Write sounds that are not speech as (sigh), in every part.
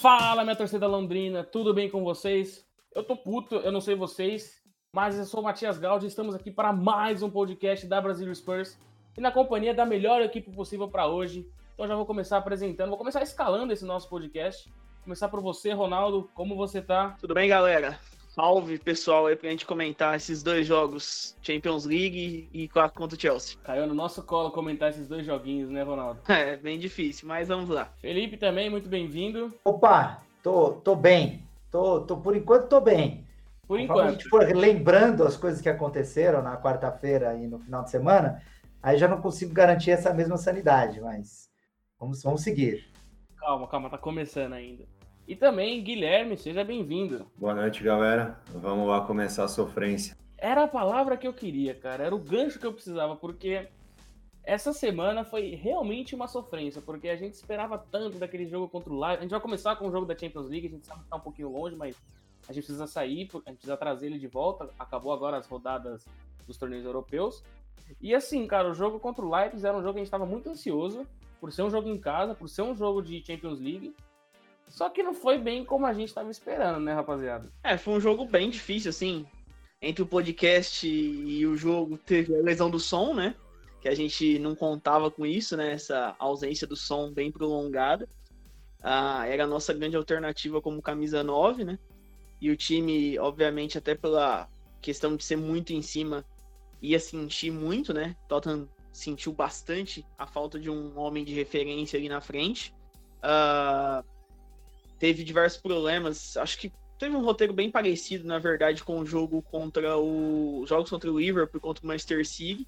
Fala, minha torcida londrina, tudo bem com vocês? Eu tô puto, eu não sei vocês, mas eu sou o Matias Gaudi e estamos aqui para mais um podcast da Brasil Spurs e na companhia da melhor equipe possível para hoje. Então já vou começar apresentando, vou começar escalando esse nosso podcast. Começar por você, Ronaldo, como você tá? Tudo bem, galera? Salve, pessoal, aí pra gente comentar esses dois jogos, Champions League e contra o Chelsea. Caiu no nosso colo comentar esses dois joguinhos, né, Ronaldo? (laughs) É, bem difícil, mas vamos lá. Felipe também, muito bem-vindo. Opa, tô, tô bem. Tô, tô, por enquanto, tô bem. Por enquanto. a gente for lembrando as coisas que aconteceram na quarta-feira e no final de semana, aí já não consigo garantir essa mesma sanidade, mas vamos, vamos seguir. Calma, calma, tá começando ainda. E também, Guilherme, seja bem-vindo. Boa noite, galera. Vamos lá começar a sofrência. Era a palavra que eu queria, cara. Era o gancho que eu precisava, porque essa semana foi realmente uma sofrência, porque a gente esperava tanto daquele jogo contra o Live. A gente vai começar com o jogo da Champions League, a gente sabe que tá um pouquinho longe, mas a gente precisa sair, a gente precisa trazer ele de volta. Acabou agora as rodadas dos torneios europeus. E assim, cara, o jogo contra o Leipzig era um jogo que a gente estava muito ansioso, por ser um jogo em casa, por ser um jogo de Champions League. Só que não foi bem como a gente estava esperando, né, rapaziada? É, foi um jogo bem difícil, assim. Entre o podcast e o jogo, teve a lesão do som, né? Que a gente não contava com isso, né? Essa ausência do som bem prolongada. Ah, era a nossa grande alternativa como camisa 9, né? E o time, obviamente, até pela questão de ser muito em cima, ia sentir muito, né? Tottenham sentiu bastante a falta de um homem de referência ali na frente. Uh, teve diversos problemas. Acho que teve um roteiro bem parecido, na verdade, com o jogo contra o jogos contra o Liverpool contra o Manchester City.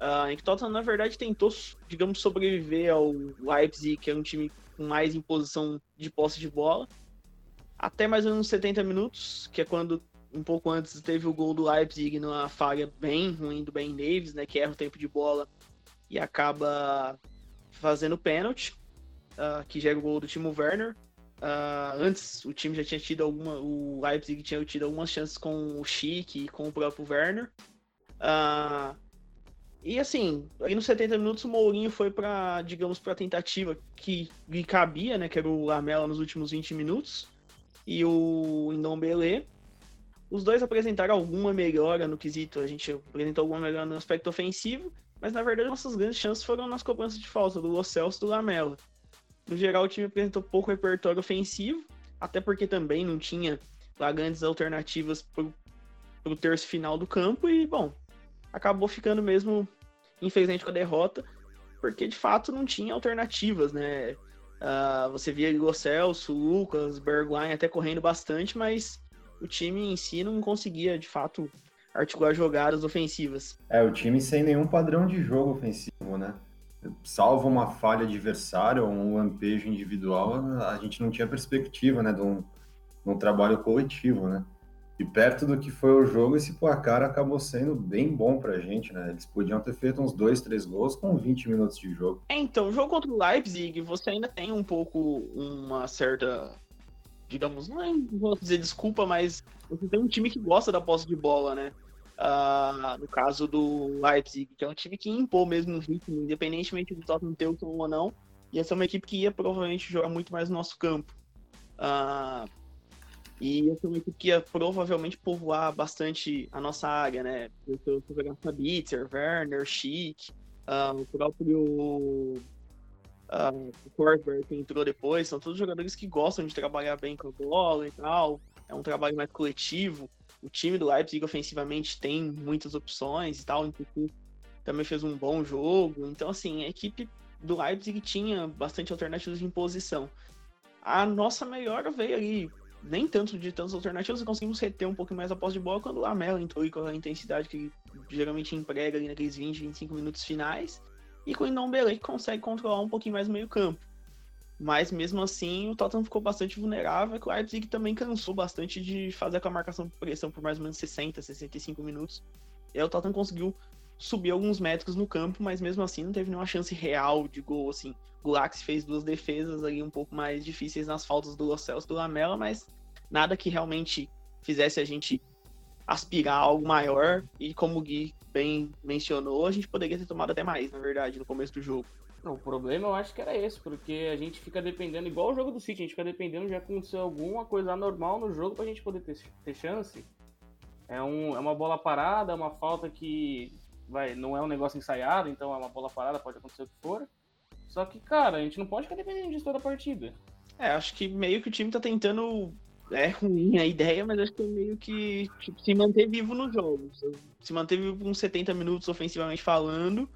Uh, em que Tottenham, na verdade, tentou, digamos, sobreviver ao Leipzig, que é um time com mais imposição de posse de bola, até mais ou menos 70 minutos, que é quando um pouco antes teve o gol do Leipzig numa falha bem ruim do Ben Davis, né, que erra o tempo de bola e acaba fazendo pênalti, uh, que gera o gol do Timo Werner. Uh, antes o time já tinha tido alguma. O Leipzig tinha tido algumas chances com o Chic e com o próprio Werner. Uh, e assim, aí nos 70 minutos o Mourinho foi para, digamos, para tentativa que lhe cabia, né? Que era o Lamela nos últimos 20 minutos. E o Ndombele. Os dois apresentaram alguma melhora no quesito, a gente apresentou alguma melhora no aspecto ofensivo, mas na verdade nossas grandes chances foram nas cobranças de falta do Lo Celso e do Lamela. No geral, o time apresentou pouco repertório ofensivo, até porque também não tinha lá grandes alternativas para o terço final do campo e, bom, acabou ficando mesmo, infelizmente, com a derrota, porque de fato não tinha alternativas, né? Uh, você via o Celso, Lucas, Bergwijn até correndo bastante, mas o time em si não conseguia, de fato, articular jogadas ofensivas. É, o time sem nenhum padrão de jogo ofensivo, né? Salvo uma falha adversária ou um lampejo individual, a gente não tinha perspectiva, né, de um, de um trabalho coletivo, né? E perto do que foi o jogo, esse placar acabou sendo bem bom pra gente, né? Eles podiam ter feito uns dois, três gols com 20 minutos de jogo. É, então, o jogo contra o Leipzig, você ainda tem um pouco uma certa, digamos, não é, vou dizer desculpa, mas você tem um time que gosta da posse de bola, né? Uh, no caso do Leipzig, que é um time que impôs mesmo no ritmo, independentemente do Tottenham ter o tom ou não, ia ser uma equipe que ia provavelmente jogar muito mais no nosso campo. Uh, e ia ser uma equipe que ia provavelmente povoar bastante a nossa área, né? Eu jogar Sabitzer, Werner, Schick, uh, o próprio uh, que entrou depois, são todos jogadores que gostam de trabalhar bem com a bola e tal. É um trabalho mais coletivo. O time do Leipzig ofensivamente tem muitas opções e tal, inclusive também fez um bom jogo. Então, assim, a equipe do Leipzig tinha bastante alternativas de imposição. A nossa melhor veio ali, nem tanto de tantas alternativas, conseguimos reter um pouco mais a posse de bola quando o Lamela entrou e com a intensidade que geralmente emprega ali naqueles 20, 25 minutos finais. E com o Ndombele que consegue controlar um pouquinho mais o meio campo. Mas mesmo assim, o Tottenham ficou bastante vulnerável. O Leipzig também cansou bastante de fazer aquela marcação de pressão por mais ou menos 60, 65 minutos. E aí o Tottenham conseguiu subir alguns metros no campo, mas mesmo assim não teve nenhuma chance real de gol. Assim, o Lax fez duas defesas ali um pouco mais difíceis nas faltas do Lo Celso do Lamela, mas nada que realmente fizesse a gente aspirar a algo maior. E como o Gui bem mencionou, a gente poderia ter tomado até mais, na verdade, no começo do jogo. O problema eu acho que era esse, porque a gente fica dependendo, igual o jogo do City, a gente fica dependendo de acontecer alguma coisa anormal no jogo pra gente poder ter, ter chance. É, um, é uma bola parada, é uma falta que vai, não é um negócio ensaiado, então é uma bola parada, pode acontecer o que for. Só que, cara, a gente não pode ficar dependendo disso toda a partida. É, acho que meio que o time tá tentando. É ruim a ideia, mas acho que é meio que tipo, se manter vivo no jogo. Se manter vivo uns 70 minutos ofensivamente falando,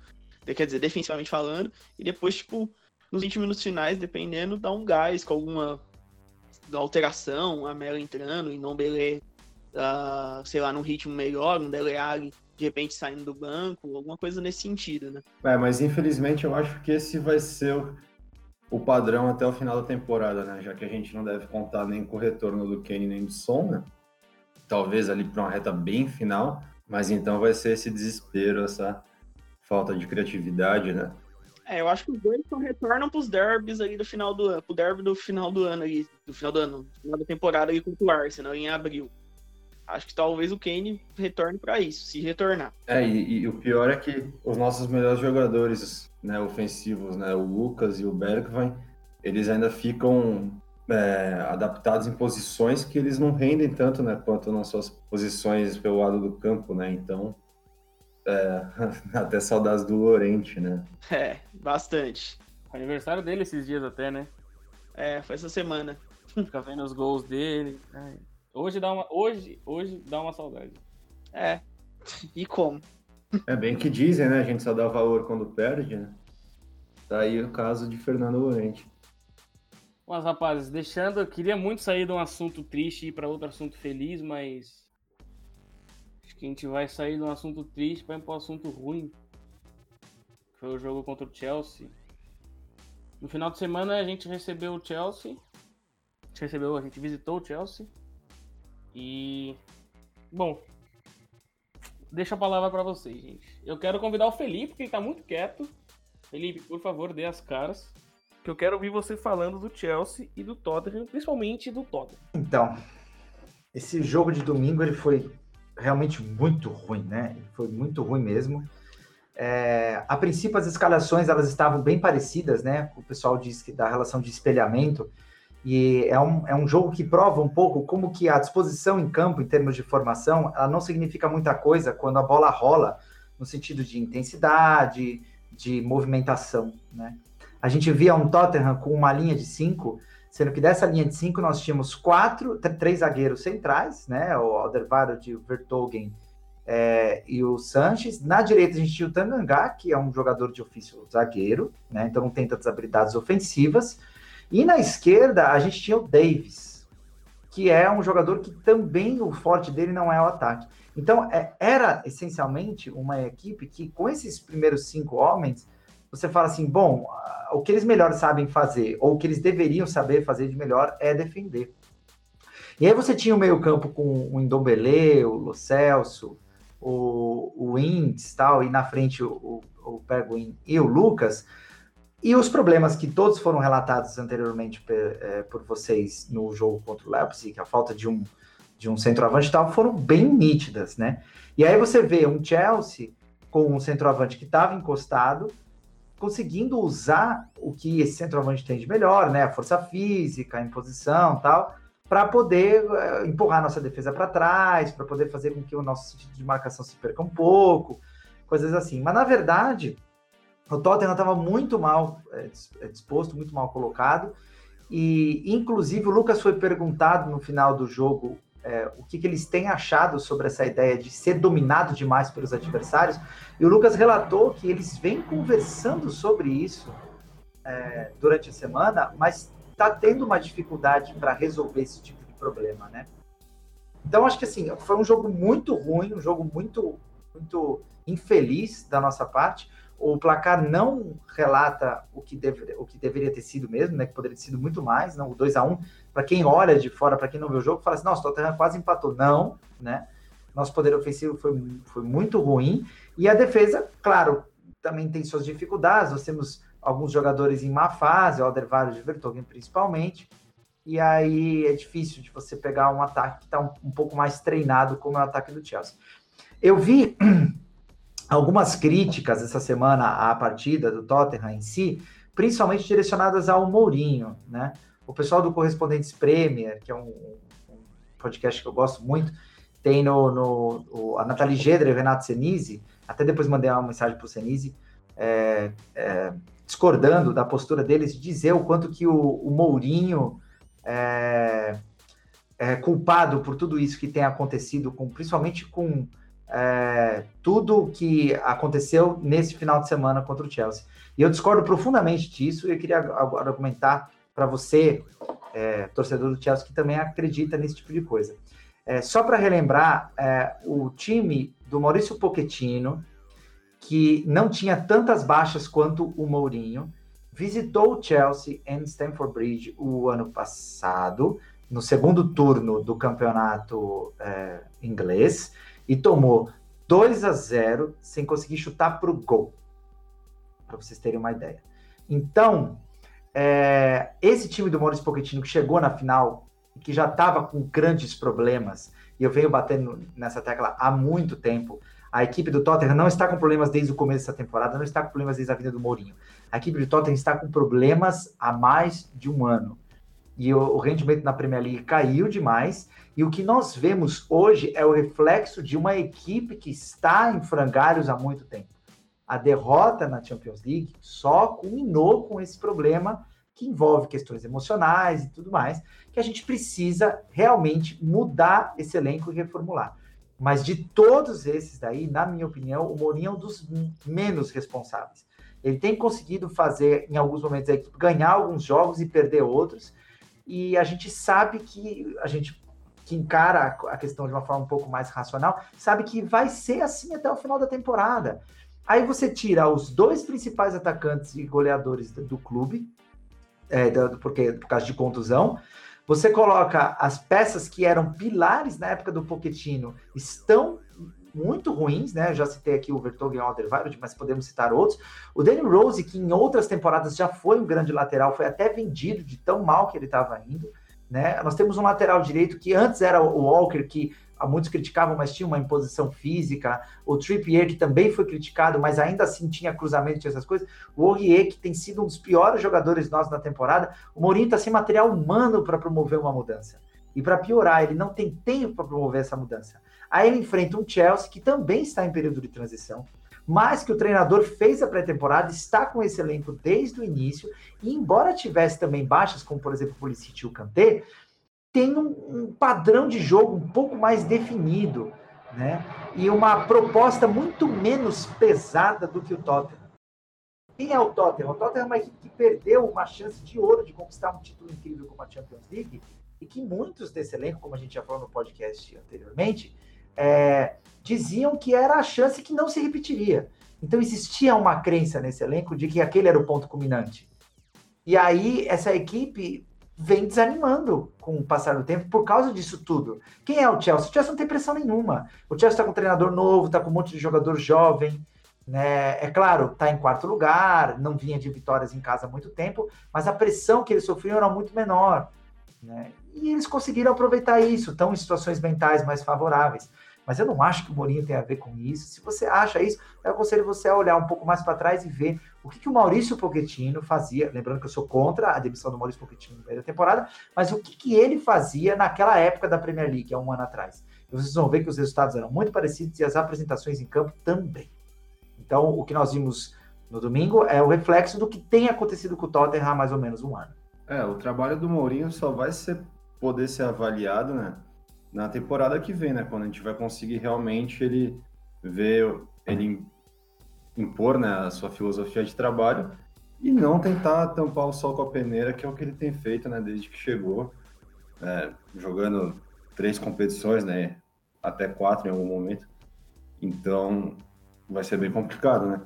quer dizer, defensivamente falando, e depois, tipo, nos 20 minutos finais, dependendo, dar um gás com alguma alteração, a Mela entrando e não Belé, uh, sei lá, num ritmo melhor, um Dele Alli de repente saindo do banco, alguma coisa nesse sentido, né? É, mas infelizmente eu acho que esse vai ser o, o padrão até o final da temporada, né? Já que a gente não deve contar nem com o retorno do Kenny nem do Son, né? Talvez ali para uma reta bem final, mas então vai ser esse desespero, essa falta de criatividade, né? É, eu acho que os dois só retornam pros derbys ali do final do ano, pro derby do final do ano ali, do final do ano, final da temporada ali contra o Arsenal, em abril. Acho que talvez o Kane retorne para isso, se retornar. É, e, e, o pior é que os nossos melhores jogadores né, ofensivos, né, o Lucas e o Bergwijn, eles ainda ficam é, adaptados em posições que eles não rendem tanto né, quanto nas suas posições pelo lado do campo, né? Então, é, (laughs) até saudades do Lorente, né? É, bastante. Aniversário dele esses dias até, né? É, foi essa semana. (laughs) Fica vendo os gols dele. Ai. Hoje dá uma, hoje, hoje dá uma saudade. É. E como? É bem que dizem, né? A gente só dá valor quando perde, né? Tá aí o caso de Fernando Lorente. Mas, rapazes, deixando, eu queria muito sair de um assunto triste e ir para outro assunto feliz, mas acho que a gente vai sair de um assunto triste para ir para um assunto ruim. Foi o jogo contra o Chelsea. No final de semana a gente recebeu o Chelsea. A gente recebeu, a gente visitou o Chelsea. E. Bom. Deixa a palavra para vocês, gente. Eu quero convidar o Felipe, que ele tá muito quieto. Felipe, por favor, dê as caras. Que eu quero ouvir você falando do Chelsea e do Tottenham, principalmente do Tottenham. Então, esse jogo de domingo ele foi realmente muito ruim, né? Foi muito ruim mesmo. É, a princípio, as escalações elas estavam bem parecidas, né? O pessoal diz que da relação de espelhamento. E é um, é um jogo que prova um pouco como que a disposição em campo, em termos de formação, ela não significa muita coisa quando a bola rola, no sentido de intensidade, de movimentação, né? A gente via um Tottenham com uma linha de cinco, sendo que dessa linha de cinco nós tínhamos quatro, três zagueiros centrais, né? O Alderweireld, o Vertogen é, e o Sanches. Na direita a gente tinha o Tangangá, que é um jogador de ofício zagueiro, né? Então não tem tantas habilidades ofensivas. E na esquerda, a gente tinha o Davis, que é um jogador que também o forte dele não é o ataque. Então, é, era essencialmente uma equipe que, com esses primeiros cinco homens, você fala assim: bom, o que eles melhor sabem fazer, ou o que eles deveriam saber fazer de melhor, é defender. E aí você tinha o meio-campo com o Indombele, o Lo Celso, o, o Indes, tal, e na frente o, o, o Perguin e o Lucas e os problemas que todos foram relatados anteriormente por, é, por vocês no jogo contra o Leipzig, a falta de um, de um centroavante e tal, foram bem nítidas, né? E aí você vê um Chelsea com um centroavante que estava encostado, conseguindo usar o que esse centroavante tem de melhor, né? A força física, a imposição tal, para poder uh, empurrar nossa defesa para trás, para poder fazer com que o nosso sentido de marcação se perca um pouco, coisas assim. Mas na verdade, o Tottenham estava muito mal é, disposto, muito mal colocado. E, inclusive, o Lucas foi perguntado no final do jogo é, o que, que, eles têm achado sobre essa ideia de ser dominado demais pelos adversários. E o Lucas relatou que eles vêm conversando sobre isso é, durante a semana, mas está tendo uma dificuldade para resolver esse tipo de problema, né? Então, acho que assim, foi um jogo muito ruim, um jogo muito, muito infeliz da nossa parte o placar não relata o que, deve, o que deveria ter sido mesmo, né? Que poderia ter sido muito mais, não? O 2 a 1 para quem olha de fora, para quem não vê o jogo, fala assim, nossa, o Tottenham quase empatou. Não, né? Nosso poder ofensivo foi, foi muito ruim. E a defesa, claro, também tem suas dificuldades. Nós temos alguns jogadores em má fase, o Alderweireld de Vertonghen principalmente. E aí é difícil de você pegar um ataque que está um, um pouco mais treinado como é o ataque do Chelsea. Eu vi (clears throat) algumas críticas essa semana à partida do Tottenham em si, principalmente direcionadas ao Mourinho, né? O pessoal do Correspondentes Premier, que é um, um podcast que eu gosto muito, tem no, no o, a Nathalie Gedra e o Renato Senise, até depois mandei uma mensagem para o Senise, é, é, discordando da postura deles, de dizer o quanto que o, o Mourinho é, é, culpado por tudo isso que tem acontecido, com, principalmente com é, tudo que aconteceu nesse final de semana contra o Chelsea. E eu discordo profundamente disso e eu queria agora argumentar para você, é, torcedor do Chelsea, que também acredita nesse tipo de coisa. É, só para relembrar, é, o time do Maurício Pochettino, que não tinha tantas baixas quanto o Mourinho, visitou o Chelsea em Stamford Bridge o ano passado, no segundo turno do campeonato é, inglês, e tomou 2 a 0 sem conseguir chutar para o gol, para vocês terem uma ideia. Então, é, esse time do Maurício Pochettino que chegou na final que já estava com grandes problemas, e eu venho batendo nessa tecla há muito tempo, a equipe do Tottenham não está com problemas desde o começo dessa temporada, não está com problemas desde a vida do Mourinho. A equipe do Tottenham está com problemas há mais de um ano. E o, rendimento na Premier League caiu demais. E o que nós vemos hoje é o reflexo de uma equipe que está em frangalhos há muito tempo. A derrota na Champions League só culminou com esse problema que envolve questões emocionais e tudo mais, que a gente precisa realmente mudar esse elenco e reformular. Mas de todos esses daí, na minha opinião, o Mourinho é um dos menos responsáveis. Ele tem conseguido fazer, em alguns momentos, a equipe ganhar alguns jogos e perder outros. E a gente sabe que a gente que encara a questão de uma forma um pouco mais racional, sabe que vai ser assim até o final da temporada. Aí você tira os dois principais atacantes e goleadores do clube, é, porque por causa de contusão. Você coloca as peças que eram pilares na época do Pochettino, estão muito ruins, né? Já citei aqui o Vertonghen e o Alderweireld, mas podemos citar outros. O Danny Rose, que em outras temporadas já foi um grande lateral, foi até vendido de tão mal que ele estava indo. Né? Nós temos um lateral direito que antes era o Walker, que muitos criticavam, mas tinha uma imposição física. O Trippier, que também foi criticado, mas ainda assim tinha cruzamento, tinha essas coisas. O Aurier, que tem sido um dos piores jogadores nossos na temporada. O Mourinho está sem material humano para promover uma mudança. E para piorar, ele não tem tempo para promover essa mudança. Aí ele enfrenta um Chelsea, que também está em período de transição, mas que o treinador fez a pré-temporada, está com esse elenco desde o início, e embora tivesse também baixas, como por exemplo o Pulisic e o Kanté, tem um, um, padrão de jogo um pouco mais definido, né? E uma proposta muito menos pesada do que o Tottenham. Quem é o Tottenham? O Tottenham é uma equipe que perdeu uma chance de ouro de conquistar um título incrível como a Champions League e que muitos desse elenco, como a gente já falou no podcast anteriormente, é, diziam que era a chance que não se repetiria. Então existia uma crença nesse elenco de que aquele era o ponto culminante. E aí essa equipe vem desanimando com o passar do tempo por causa disso tudo. Quem é o Chelsea? O Chelsea não tem pressão nenhuma. O Chelsea está com um treinador novo, está com um monte de jogador jovem. Né? É claro, está em quarto lugar, não vinha de vitórias em casa há muito tempo, mas a pressão que eles sofriam era muito menor. Né? E eles conseguiram aproveitar isso, estão em situações mentais mais favoráveis. Mas eu não acho que o Mourinho tem a ver com isso. Se você acha isso, eu aconselho você a olhar um pouco mais para trás e ver o que, que o Maurício Pochettino fazia. Lembrando que eu sou contra a demissão do Maurício Pochettino no meio da temporada, mas o que, que ele fazia naquela época da Premier League, há um ano atrás. E vocês vão ver que os resultados eram muito parecidos e as apresentações em campo também. Então, o que nós vimos no domingo é o reflexo do que tem acontecido com o Tottenham há mais ou menos um ano. É, o trabalho do Mourinho só vai ser, poder ser avaliado, né? Na temporada que vem, né? Quando a gente vai conseguir realmente ele ver, ele impor né, a sua filosofia de trabalho e não tentar tampar o sol com a peneira, que é o que ele tem feito, né? Desde que chegou, é, jogando três competições, né? Até quatro em algum momento. Então, vai ser bem complicado, né?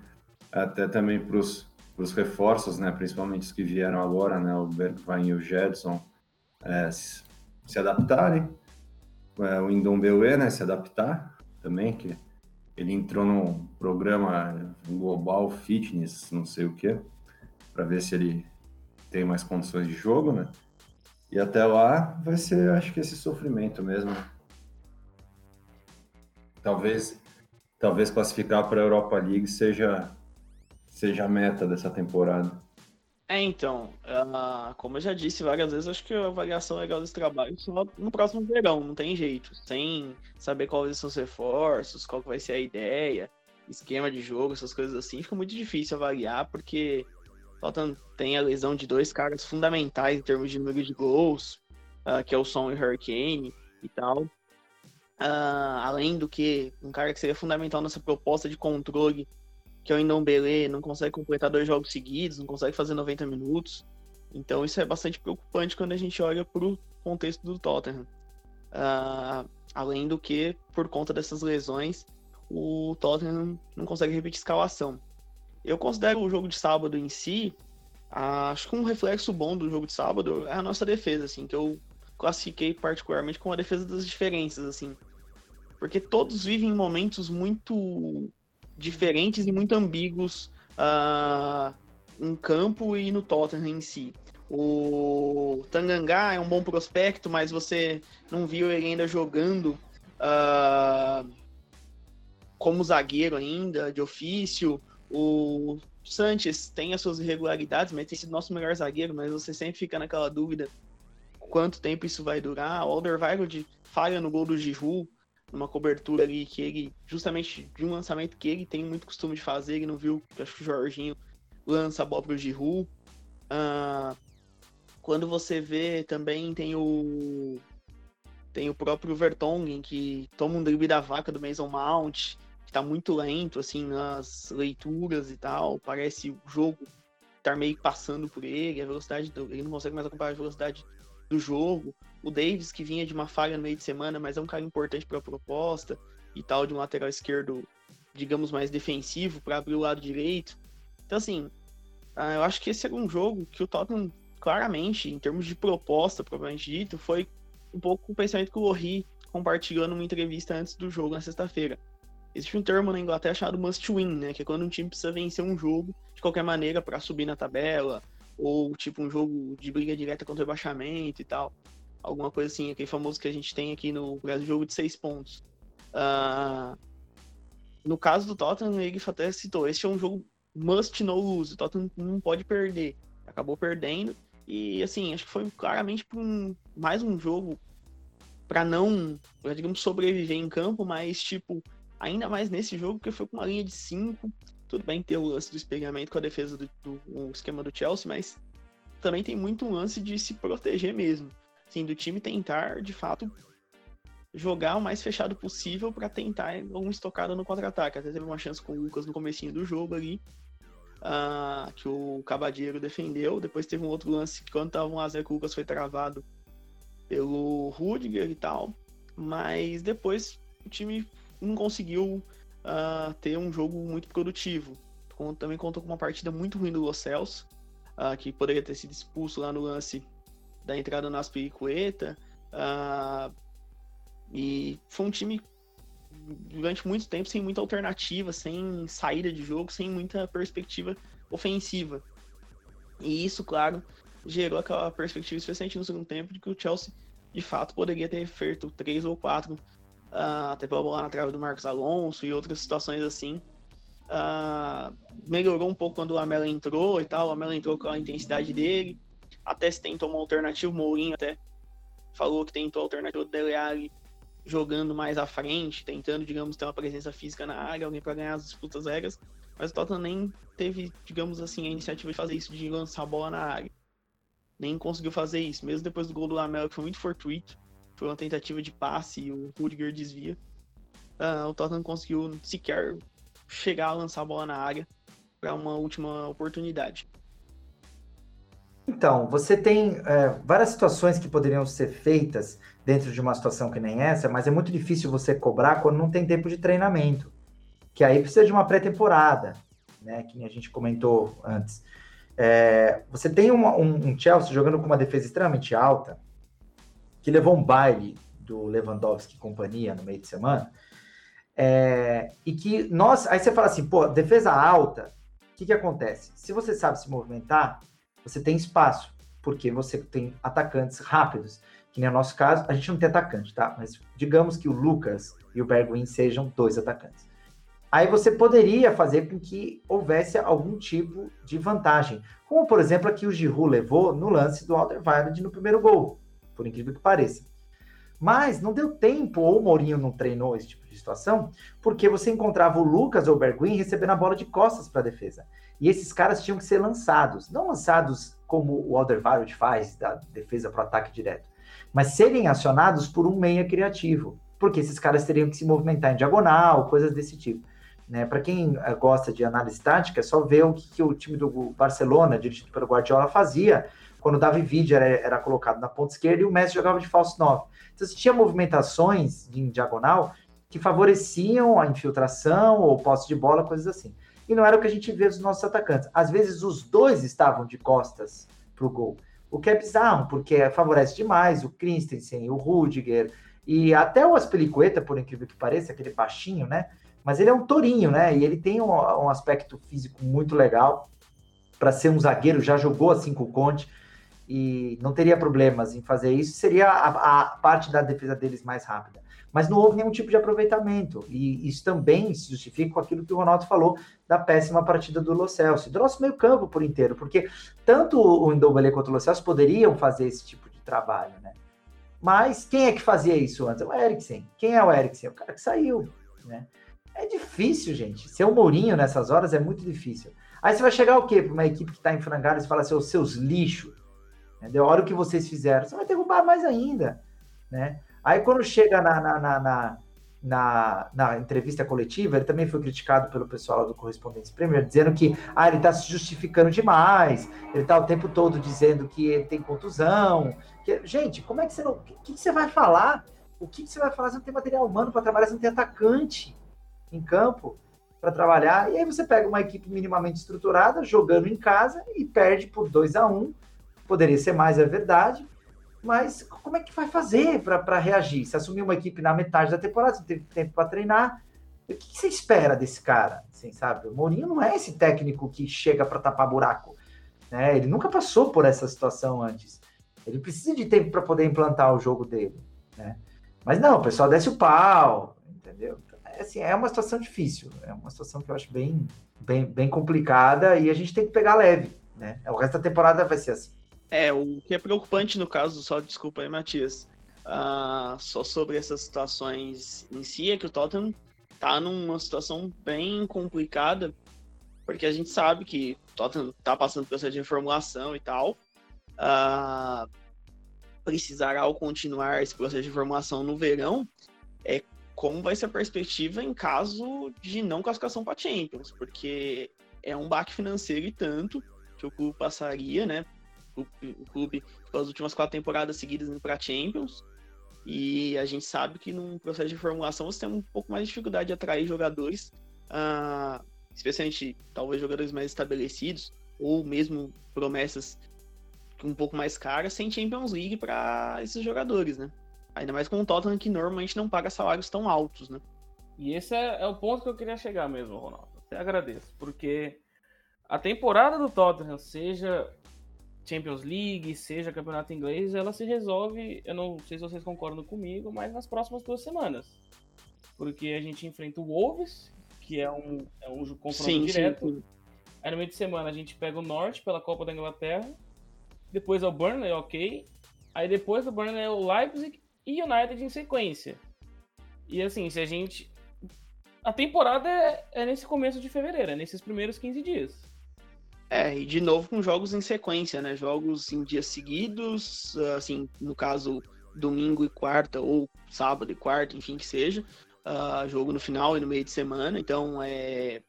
Até também para os reforços, né? Principalmente os que vieram agora, né? O Bergwijn e o Jedson é, se adaptarem é, o Indombeue, né, se adaptar também, que ele entrou num programa global fitness, não sei o que, para ver se ele tem mais condições de jogo, né? E até lá vai ser, acho que esse sofrimento mesmo. Talvez talvez classificar para a Europa League seja, seja a meta dessa temporada. É, então, uh, como eu já disse várias vezes, acho que a avaliação legal desse trabalho só no próximo verão, não tem jeito. Sem saber quais são os reforços, qual vai ser a ideia, esquema de jogo, essas coisas assim, fica muito difícil avaliar, porque Tottenham tem a lesão de dois caras fundamentais em termos de número de gols, uh, que é o Son e o Hurricane e tal. Uh, além do que, um cara que seria fundamental nessa proposta de controle que é o Indombele não consegue completar dois jogos seguidos, não consegue fazer 90 minutos. Então isso é bastante preocupante quando a gente olha para o contexto do Tottenham. Uh, além do que, por conta dessas lesões, o Tottenham não consegue repetir escalação. Eu considero o jogo de sábado em si, uh, acho que um reflexo bom do jogo de sábado é a nossa defesa, assim, que eu classifiquei particularmente como a defesa das diferenças, assim. Porque todos vivem momentos muito diferentes e muito ambíguos uh, em campo e no Tottenham em si. O Tangangá é um bom prospecto, mas você não viu ele ainda jogando uh, como zagueiro ainda, de ofício. O Sanches tem as suas irregularidades, mas tem sido nosso melhor zagueiro, mas você sempre fica naquela dúvida quanto tempo isso vai durar. O Alderweireld falha no gol do Giroud, numa cobertura ali que ele, justamente de um lançamento que ele tem muito costume de fazer, ele não viu, acho que o Jorginho lança a bola pro Giroud. Uh, quando você vê também tem o tem o próprio Vertonghen que toma um drible da vaca do Mason Mount, que tá muito lento assim nas leituras e tal, parece o jogo estar meio passando por ele, a velocidade do, ele não consegue mais acompanhar a velocidade do jogo. O Davis, que vinha de uma falha no meio de semana, mas é um cara importante para a proposta e tal, de um lateral esquerdo, digamos, mais defensivo para abrir o lado direito. Então, assim, ah, eu acho que esse era um jogo que o Tottenham, claramente, em termos de proposta, propriamente dito, foi um pouco o pensamento que o Lohri compartilhou numa entrevista antes do jogo na sexta-feira. Existe um termo na Inglaterra chamado must win, né? Que é quando um time precisa vencer um jogo de qualquer maneira para subir na tabela, ou tipo um jogo de briga direta contra o rebaixamento e tal. Alguma coisa assim, aquele famoso que a gente tem aqui no Brasil, jogo de seis pontos. Uh, no caso do Tottenham, ele até citou, esse é um jogo must no lose, o Tottenham não pode perder. Acabou perdendo e assim, acho que foi claramente um, mais um jogo para não, pra, digamos, sobreviver em campo, mas tipo, ainda mais nesse jogo que foi com uma linha de cinco tudo bem ter o lance do espelhamento com a defesa do, do esquema do Chelsea, mas também tem muito um lance de se proteger mesmo. Assim, do time tentar, de fato, jogar o mais fechado possível para tentar uma estocada no contra-ataque. Até teve uma chance com o Lucas no comecinho do jogo ali, uh, que o Cabadeiro defendeu. Depois teve um outro lance que quando tava um a 0 o Lucas foi travado pelo Rudiger e tal. Mas depois o time não conseguiu uh, ter um jogo muito produtivo. Também contou com uma partida muito ruim do Los Celso, uh, que poderia ter sido expulso lá no lance da entrada no Aspiricueta. Uh, e foi um time durante muito tempo sem muita alternativa, sem saída de jogo, sem muita perspectiva ofensiva. E isso, claro, gerou aquela perspectiva, especialmente no segundo tempo, de que o Chelsea de fato poderia ter feito três ou quatro uh, até pela bola na trave do Marcos Alonso e outras situações assim. Uh, melhorou um pouco quando o Lamela entrou e tal, o Lamela entrou com a intensidade dele, até se tentou uma alternativa, o Mourinho até falou que tentou a alternativa do Dele Alli jogando mais à frente, tentando, digamos, ter uma presença física na área, alguém para ganhar as disputas aéreas, mas o Tottenham nem teve, digamos assim, a iniciativa de fazer isso, de lançar a bola na área. Nem conseguiu fazer isso, mesmo depois do gol do Lamela, que foi muito fortuito. Foi uma tentativa de passe e o Rudiger desvia. Uh, o Tottenham conseguiu sequer chegar a lançar a bola na área para uma última oportunidade. Então, você tem é, várias situações que poderiam ser feitas dentro de uma situação que nem essa, mas é muito difícil você cobrar quando não tem tempo de treinamento. Que aí precisa de uma pré-temporada, né? Que a gente comentou antes. É, você tem uma, um, um Chelsea jogando com uma defesa extremamente alta, que levou um baile do Lewandowski e companhia no meio de semana, é, e que nós, aí você fala assim, pô, defesa alta, o que, que acontece? Se você sabe se movimentar, você tem espaço, porque você tem atacantes rápidos, que nem no nosso caso, a gente não tem atacante, tá? Mas digamos que o Lucas e o Bergwijn sejam dois atacantes. aí você poderia fazer com que houvesse algum tipo de vantagem. Como, por exemplo, a que o Giroud levou no lance do Alderweireld no primeiro gol, por incrível que pareça. Mas não deu tempo, ou o Mourinho não treinou esse tipo de situação, porque você encontrava o Lucas ou o Berguin recebendo a bola de costas para a defesa. E esses caras tinham que ser lançados, não lançados como o Alderweireld faz, da defesa para o ataque direto, mas serem acionados por um meia criativo, porque esses caras teriam que se movimentar em diagonal, coisas desse tipo. Né? Para quem eh, gosta de análise tática, é só ver o que, que, o time do Barcelona, dirigido pelo Guardiola, fazia quando o Davi Villa era, era, colocado na ponta esquerda e o Messi jogava de falso 9. Então, você tinha movimentações em diagonal que favoreciam a infiltração ou posse de bola, coisas assim. E não era o que a gente vê dos nossos atacantes. Às vezes, os dois estavam de costas para o gol. O que é bizarro, porque favorece demais o Christensen, o Rudiger e até o Aspelicueta, por incrível que pareça, aquele baixinho, né? Mas ele é um tourinho, né? E ele tem um, um aspecto físico muito legal. Para ser um zagueiro, já jogou assim com o Conte e não teria problemas em fazer isso. Seria a, a parte da defesa deles mais rápida. Mas não houve nenhum tipo de aproveitamento. E isso também se justifica com aquilo que o Ronaldo falou da péssima partida do Lo Celso, do nosso meio campo por inteiro, porque tanto o Ndombele quanto o Lo Celso poderiam fazer esse tipo de trabalho, né? Mas quem é que fazia isso antes? O Eriksen. Quem é o Eriksen? O cara que saiu, né? É difícil, gente. Ser o Mourinho nessas horas é muito difícil. Aí você vai chegar o quê? Para uma equipe que está em e fala assim, os seus lixos, entendeu? Olha o que vocês fizeram. Você vai derrubar mais ainda, né? Aí quando chega na, na, na, na, na, entrevista coletiva, ele também foi criticado pelo pessoal do Correspondentes Premier, dizendo que ah, ele está se justificando demais, ele está o tempo todo dizendo que ele tem contusão. Que... Gente, como é que você não. O que, que você vai falar? O que, que você vai falar? Você não tem material humano para trabalhar, você não tem atacante em campo para trabalhar. E aí você pega uma equipe minimamente estruturada, jogando em casa e perde por 2 a 1 um. Poderia ser mais, é verdade. Mas como é que vai fazer para reagir? Se assumir uma equipe na metade da temporada, você teve tempo para treinar. O que, você espera desse cara? Assim, sabe? O Mourinho não é esse técnico que chega para tapar buraco. Né? Ele nunca passou por essa situação antes. Ele precisa de tempo para poder implantar o jogo dele. Né? Mas não, o pessoal desce o pau, entendeu? assim, é uma situação difícil, é uma situação que eu acho bem, bem, bem complicada e a gente tem que pegar leve, né? O resto da temporada vai ser assim. É, o que é preocupante no caso, só desculpa aí, Matias, uh, só sobre essas situações em si, é que o Tottenham tá numa situação bem complicada, porque a gente sabe que o Tottenham tá passando por processo de reformulação e tal, uh, precisará ao continuar esse processo de reformulação no verão, é como vai ser a perspectiva em caso de não classificação para Champions, porque é um baque financeiro e tanto que o clube passaria, né? O, clube, pelas últimas quatro temporadas seguidas, indo para Champions. E a gente sabe que num processo de formulação você tem um pouco mais de dificuldade de atrair jogadores, uh, especialmente talvez jogadores mais estabelecidos, ou mesmo promessas um pouco mais caras, sem Champions League para esses jogadores, né? Ainda mais com o Tottenham que normalmente não paga salários tão altos, né? E esse é, é o ponto que eu queria chegar mesmo, Ronaldo. Até agradeço, porque a temporada do Tottenham, seja Champions League, seja Campeonato Inglês, ela se resolve, eu não sei se vocês concordam comigo, mas nas próximas duas semanas. Porque a gente enfrenta o Wolves, que é um, é um confronto sim, direto. Sim. Aí no meio de semana a gente pega o Norte pela Copa da Inglaterra. Depois é o Burnley, ok. Aí depois do Burnley é o Leipzig e United em sequência. E assim, se a gente. A temporada é, é nesse começo de fevereiro, é nesses primeiros 15 dias. É, e de novo com jogos em sequência, né? Jogos em dias seguidos, assim, no caso, domingo e quarta, ou sábado e quarta, enfim, que seja. Uh, jogo no final e no meio de semana, então é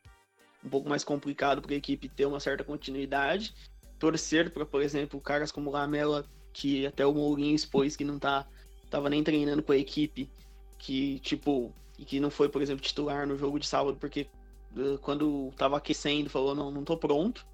um pouco mais complicado para a equipe ter uma certa continuidade. Torcer para, por exemplo, caras como Lamela, que até o Mourinho expôs que não está tava nem treinando com a equipe, que, tipo, e que não foi, por exemplo, titular no jogo de sábado, porque uh, quando tava aquecendo, falou, não, não tô pronto.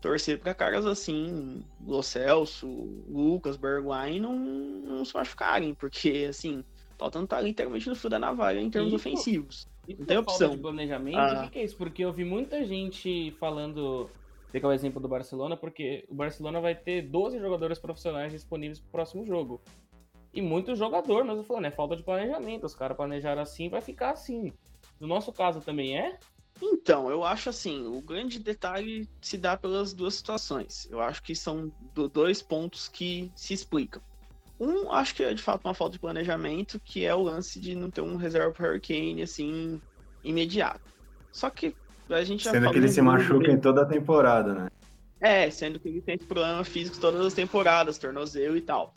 Torcer para caras assim, Lo Celso, Lucas, Bergwijn, não, não se machucarem, porque, assim, Tottenham tá literalmente no fio da navalha em termos ofensivos. Não tem opção. de planejamento, ah. o que, é isso? Porque eu vi muita gente falando pegar o exemplo do Barcelona, porque o Barcelona vai ter 12 jogadores profissionais disponíveis para o próximo jogo. E muito jogador, mas eu falando, é falta de planejamento. Os caras planejaram assim, vai ficar assim. No nosso caso também é? Então, eu acho assim, o grande detalhe se dá pelas duas situações. Eu acho que são dois pontos que se explicam. Um, acho que é de fato uma falta de planejamento, que é o lance de não ter um reserva Hurricane assim imediato. Só que a gente já Sendo que ele se machuca em toda a temporada, né? É, sendo que ele tem esse problema físico todas as temporadas, tornozelo e tal.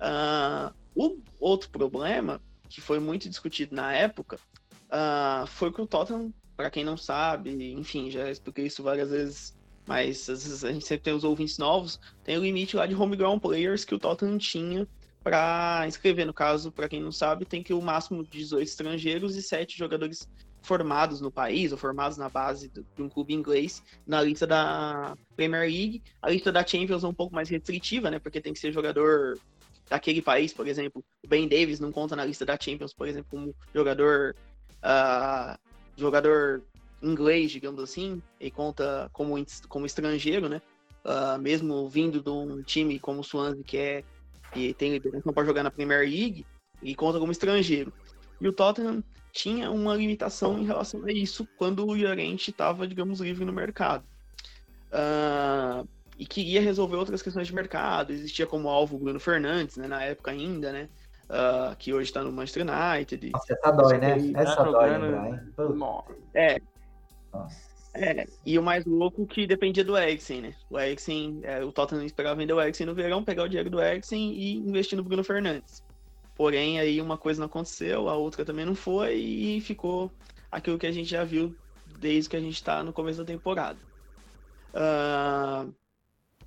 Uh, o outro problema, que foi muito discutido na época, uh, foi que o Tottenham, para quem não sabe, enfim, já expliquei isso várias vezes, mas às vezes a gente sempre tem os ouvintes novos, tem o limite lá de homegrown players que o Tottenham tinha para inscrever. No caso, para quem não sabe, tem que o máximo de 18 estrangeiros e 7 jogadores formados no país ou formados na base de um clube inglês na lista da Premier League. A lista da Champions é um pouco mais restritiva, né? Porque tem que ser jogador daquele país, por exemplo. O Ben Davis não conta na lista da Champions, por exemplo, como jogador uh, jogador inglês, digamos assim, e conta como, como estrangeiro, né? Uh, mesmo vindo de um time como o Swansea, que é que tem liberação para jogar na Premier League, e conta como estrangeiro. E o Tottenham tinha uma limitação em relação a isso quando o Llorente estava, digamos, livre no mercado. Uh, e queria resolver outras questões de mercado. Existia como alvo o Bruno Fernandes, né, na época ainda, né? Uh, que hoje está no Manchester United. Nossa, essa dói, né? Essa tá dói lembrar, hein? É. Nossa. É, e o mais louco que dependia do Eriksen, né? O Eriksen, é, o Tottenham esperava vender o Eriksen no verão, pegar o dinheiro do Eriksen e investir no Bruno Fernandes. Porém, aí uma coisa não aconteceu, a outra também não foi, e ficou aquilo que a gente já viu desde que a gente está no começo da temporada. Uh,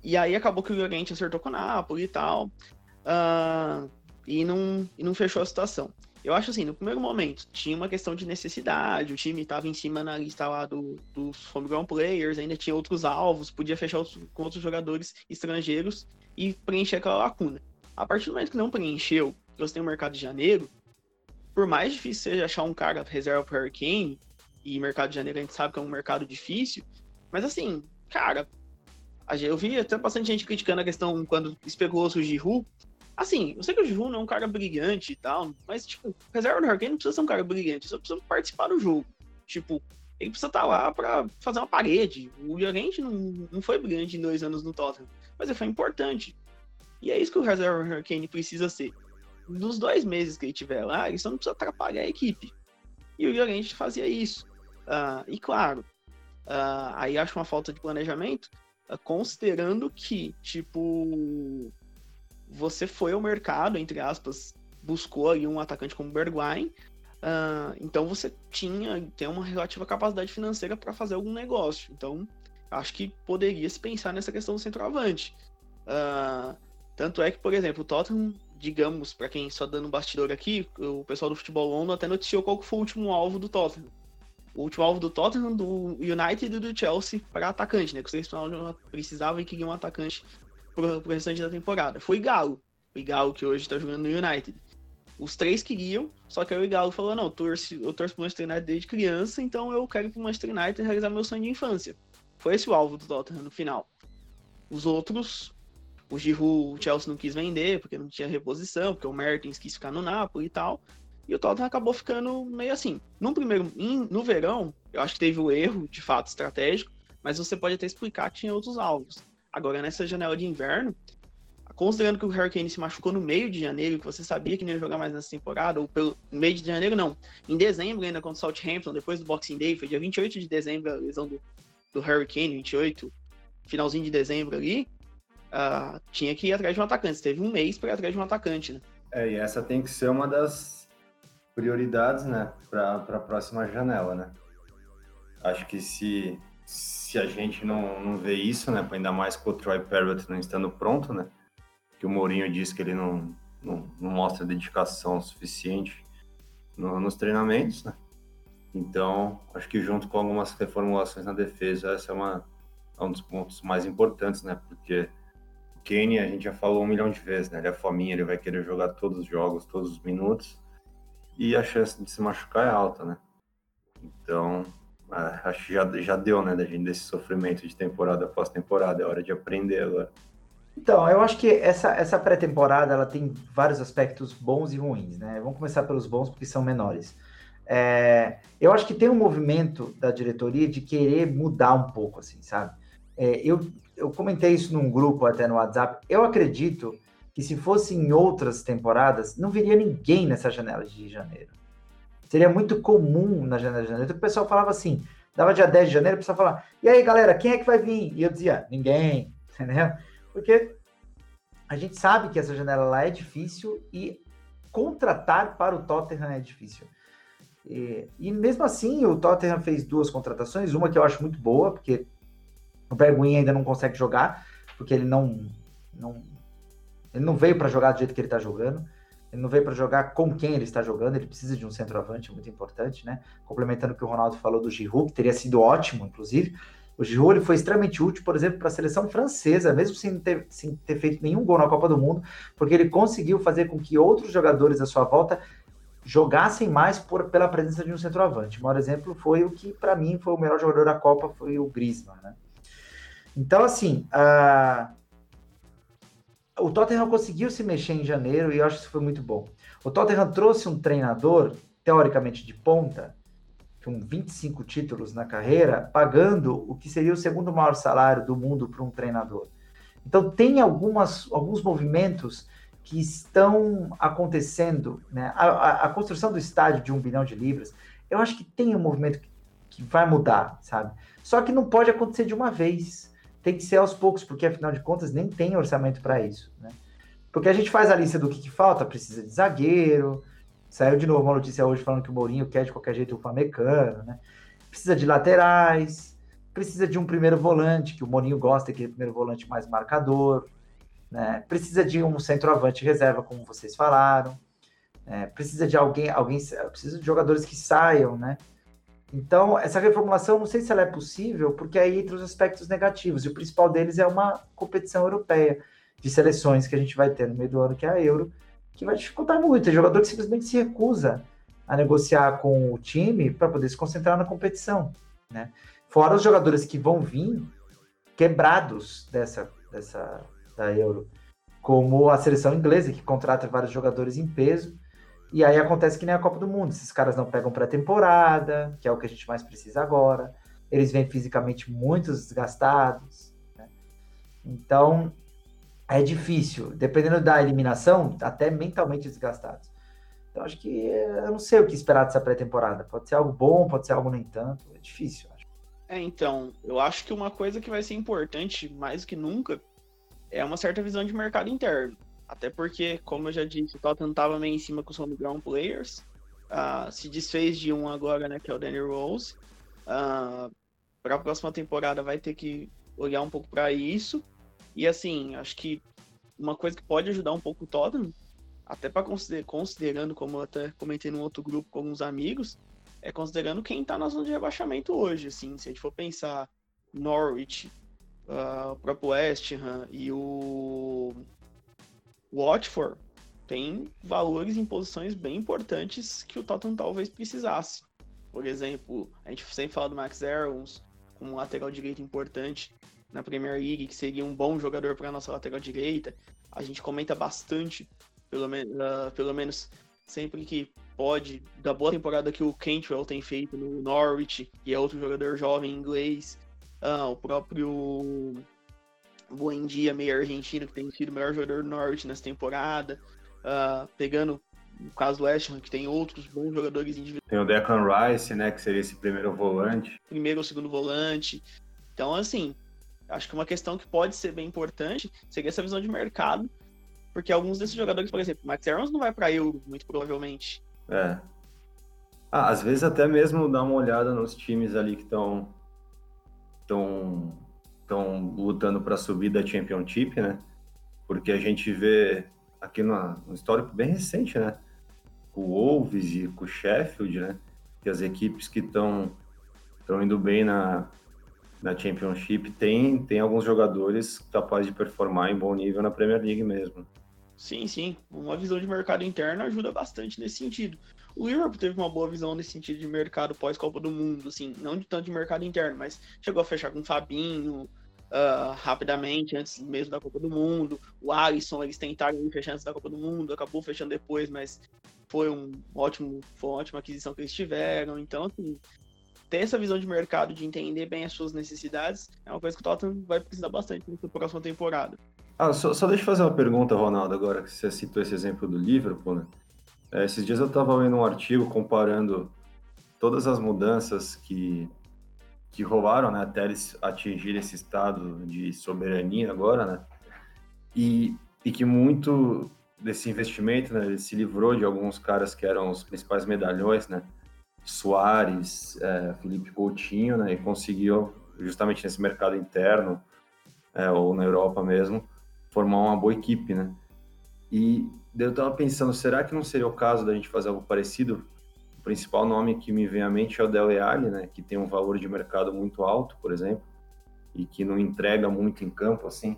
e aí acabou que o Llorente acertou com o Napoli e tal, uh, e, não, e não fechou a situação. Eu acho assim, no primeiro momento, tinha uma questão de necessidade, o time estava em cima na lista lá do, dos homegrown players, ainda tinha outros alvos, podia fechar os, com outros jogadores estrangeiros e preencher aquela lacuna. A partir do momento que não preencheu, você tem o mercado de janeiro, por mais difícil seja achar um cara reserva para Hurricane, e mercado de janeiro a gente sabe que é um mercado difícil, mas assim, cara, eu vi até bastante gente criticando a questão quando especulou-se o Giroud. Assim, eu sei que o não é um cara brilhante e tal, mas, tipo, reserva do Hurricane não precisa ser um cara brilhante, só precisa participar do jogo. Tipo, ele precisa estar tá lá para fazer uma parede. O Llorente não, não foi brilhante em dois anos no Tottenham, mas ele foi importante. E é isso que o reserva Hurricane precisa ser nos dois meses que ele tiver lá, ele só não precisa atrapalhar a equipe. E o Llorente fazia isso. Uh, e claro, uh, aí acho uma falta de planejamento, uh, considerando que, tipo, você foi ao mercado, entre aspas, buscou ali um atacante como Bergwijn, então você tinha tem uma relativa capacidade financeira para fazer algum negócio. Então, acho que poderia se pensar nessa questão do centroavante. tanto é que, por exemplo, o Tottenham digamos, para quem só dando um bastidor aqui, o pessoal do futebol London até noticiou qual foi o último alvo do Tottenham. O último alvo do Tottenham, do United e do Chelsea para atacante, né? Que vocês precisavam e queriam um atacante pro, pro restante da temporada. Foi Galo. O Galo que hoje tá jogando no United. Os três queriam, só que aí o Galo falou: não, eu torço, eu torço pro Manchester United desde criança, então eu quero ir pro Manchester United realizar meu sonho de infância. Foi esse o alvo do Tottenham no final. Os outros o Giroud, o Chelsea não quis vender porque não tinha reposição, porque o Mertens quis ficar no Napoli e tal. E o Tottenham acabou ficando meio assim. No primeiro, no verão, eu acho que teve o erro, de fato, estratégico, mas você pode até explicar que tinha outros alvos. Agora, nessa janela de inverno, considerando que o Hurricane se machucou no meio de janeiro, que você sabia que não ia jogar mais nessa temporada, ou pelo meio de janeiro, não. Em dezembro, ainda contra o Southampton, depois do Boxing Day, foi dia 28 de dezembro a lesão do, do Hurricane, 28, finalzinho de dezembro ali uh, tinha que ir atrás de um atacante. Teve um mês para ir atrás de um atacante, né? É, e essa tem que ser uma das prioridades, né, para a próxima janela, né? Acho que se, se a gente não, não vê isso, né, ainda mais com o Troy Parrott não estando pronto, né, que o Mourinho disse que ele não, não, não mostra dedicação suficiente no, nos treinamentos, né? Então, acho que junto com algumas reformulações na defesa, essa é, uma, é um dos pontos mais importantes, né? Porque Kane, a gente já falou um milhão de vezes, né? Ele é fominha, ele vai querer jogar todos os jogos, todos os minutos. E a chance de se machucar é alta, né? Então, acho que já, já deu, né, da gente desse sofrimento de temporada após temporada. É hora de aprender agora. Então, eu acho que essa, essa pré-temporada ela tem vários aspectos bons e ruins, né? Vamos começar pelos bons porque são menores. É, eu acho que tem um movimento da diretoria de querer mudar um pouco, assim, sabe? É, eu, eu comentei isso num grupo até no WhatsApp. Eu acredito que se fosse em outras temporadas, não viria ninguém nessa janela de janeiro. Seria muito comum na janela de janeiro. O pessoal falava assim, dava dia 10 de janeiro, o pessoal falava, e aí galera, quem é que vai vir? E eu dizia, ninguém, (laughs) entendeu? Porque a gente sabe que essa janela lá é difícil e contratar para o Tottenham é difícil. E, e, mesmo assim, o Tottenham fez duas contratações, uma que eu acho muito boa, porque o Berguin ainda não consegue jogar, porque ele não, não ele não veio para jogar do jeito que ele está jogando. Ele não veio para jogar com quem ele está jogando. Ele precisa de um centroavante muito importante, né? Complementando o que o Ronaldo falou do Giroud, que teria sido ótimo, inclusive. O Giroud ele foi extremamente útil, por exemplo, para a seleção francesa, mesmo sem ter, sem ter feito nenhum gol na Copa do Mundo, porque ele conseguiu fazer com que outros jogadores à sua volta jogassem mais por, pela presença de um centroavante. O maior exemplo foi o que, para mim, foi o melhor jogador da Copa, foi o Griezmann, né? Então, assim, uh, o Tottenham conseguiu se mexer em janeiro e eu acho que isso foi muito bom. O Tottenham trouxe um treinador, teoricamente de ponta, com 25 títulos na carreira, pagando o que seria o segundo maior salário do mundo para um treinador. Então, tem algumas, alguns movimentos que estão acontecendo. Né? A, a, a, construção do estádio de um bilhão de libras, eu acho que tem um movimento que, que vai mudar, sabe? Só que não pode acontecer de uma vez tem que ser aos poucos, porque afinal de contas nem tem orçamento para isso, né? Porque a gente faz a lista do que, que, falta, precisa de zagueiro, saiu de novo uma notícia hoje falando que o Mourinho quer de qualquer jeito o Pamecano, né? Precisa de laterais, precisa de um primeiro volante, que o Mourinho gosta, que o primeiro volante mais marcador, né? Precisa de um centroavante reserva, como vocês falaram, né? precisa de alguém, alguém, precisa de jogadores que saiam, né? Então, essa reformulação, não sei se ela é possível, porque aí entra os aspectos negativos, e o principal deles é uma competição europeia de seleções que a gente vai ter no meio do ano, que é a Euro, que vai dificultar muito. Tem jogador que simplesmente se recusa a negociar com o time para poder se concentrar na competição, né? Fora os jogadores que vão vir quebrados dessa, dessa da Euro, como a seleção inglesa, que contrata vários jogadores em peso, e aí acontece que nem a Copa do Mundo. Esses caras não pegam pré-temporada, que é o que a gente mais precisa agora. Eles vêm fisicamente muito desgastados. Né? Então, é difícil. Dependendo da eliminação, até mentalmente desgastados. Então, acho que eu não sei o que esperar dessa pré-temporada. Pode ser algo bom, pode ser algo nem tanto. É difícil, acho. É, então, eu acho que uma coisa que vai ser importante, mais do que nunca, é uma certa visão de mercado interno. Até porque, como eu já disse, o Tottenham estava meio em cima com os homegrown players. Uh, se desfez de um agora, né, que é o Danny Rose. Uh, para a próxima temporada vai ter que olhar um pouco para isso. E assim, acho que uma coisa que pode ajudar um pouco o Tottenham, até para consider considerando, como eu até comentei num outro grupo com alguns amigos, é considerando quem está na zona de rebaixamento hoje. Assim, se a gente for pensar Norwich, uh, o próprio West Ham e o Watford tem valores em posições bem importantes que o Tottenham talvez precisasse. Por exemplo, a gente sempre fala do Max Aarons como um lateral direito importante na Premier League, que seria um bom jogador para a nossa lateral direita. A gente comenta bastante, pelo, uh, pelo menos sempre que pode, da boa temporada que o Cantwell tem feito no Norwich, que é outro jogador jovem inglês. Uh, o próprio Buendia, meio argentino, que tem sido o melhor jogador do Norte nessa temporada. Uh, pegando o caso do West Ham, que tem outros bons jogadores individuais. Tem o Declan Rice, né, que seria esse primeiro volante. Primeiro ou segundo volante. Então, assim, acho que uma questão que pode ser bem importante seria essa visão de mercado, porque alguns desses jogadores, por exemplo, Max Aarons não vai para Euro, muito provavelmente. É. Ah, às vezes até mesmo dar uma olhada nos times ali que estão estão estão lutando para subir da Championship, né? Porque a gente vê aqui no, histórico bem recente, né? Com o Wolves e com o Sheffield, né? Que as equipes que estão estão indo bem na, na Championship tem, tem alguns jogadores capazes de performar em bom nível na Premier League mesmo. Sim, sim. Uma visão de mercado interno ajuda bastante nesse sentido. O Liverpool teve uma boa visão nesse sentido de mercado pós-Copa do Mundo, assim, não de tanto de mercado interno, mas chegou a fechar com o Fabinho, uh, rapidamente, antes mesmo da Copa do Mundo. O Alisson, eles tentaram fechar antes da Copa do Mundo, acabou fechando depois, mas foi um ótimo, foi uma ótima aquisição que eles tiveram. Então, assim, ter essa visão de mercado, de entender bem as suas necessidades, é uma coisa que o Tottenham vai precisar bastante na próxima temporada. Ah, só, só deixa eu fazer uma pergunta, Ronaldo, agora que você citou esse exemplo do Liverpool, né? É, esses dias eu estava lendo um artigo comparando todas as mudanças que, que rolaram né, até eles atingirem esse estado de soberania agora, né? E, e que muito desse investimento, né, ele se livrou de alguns caras que eram os principais medalhões, né? Soares, é, Felipe Coutinho, né? E conseguiu, justamente nesse mercado interno, é, ou na Europa mesmo, formar uma boa equipe, né? E eu tava pensando, será que não seria o caso da gente fazer algo parecido? O principal nome que me vem à mente é o Dele Alli, né? Que tem um valor de mercado muito alto, por exemplo, e que não entrega muito em campo, assim.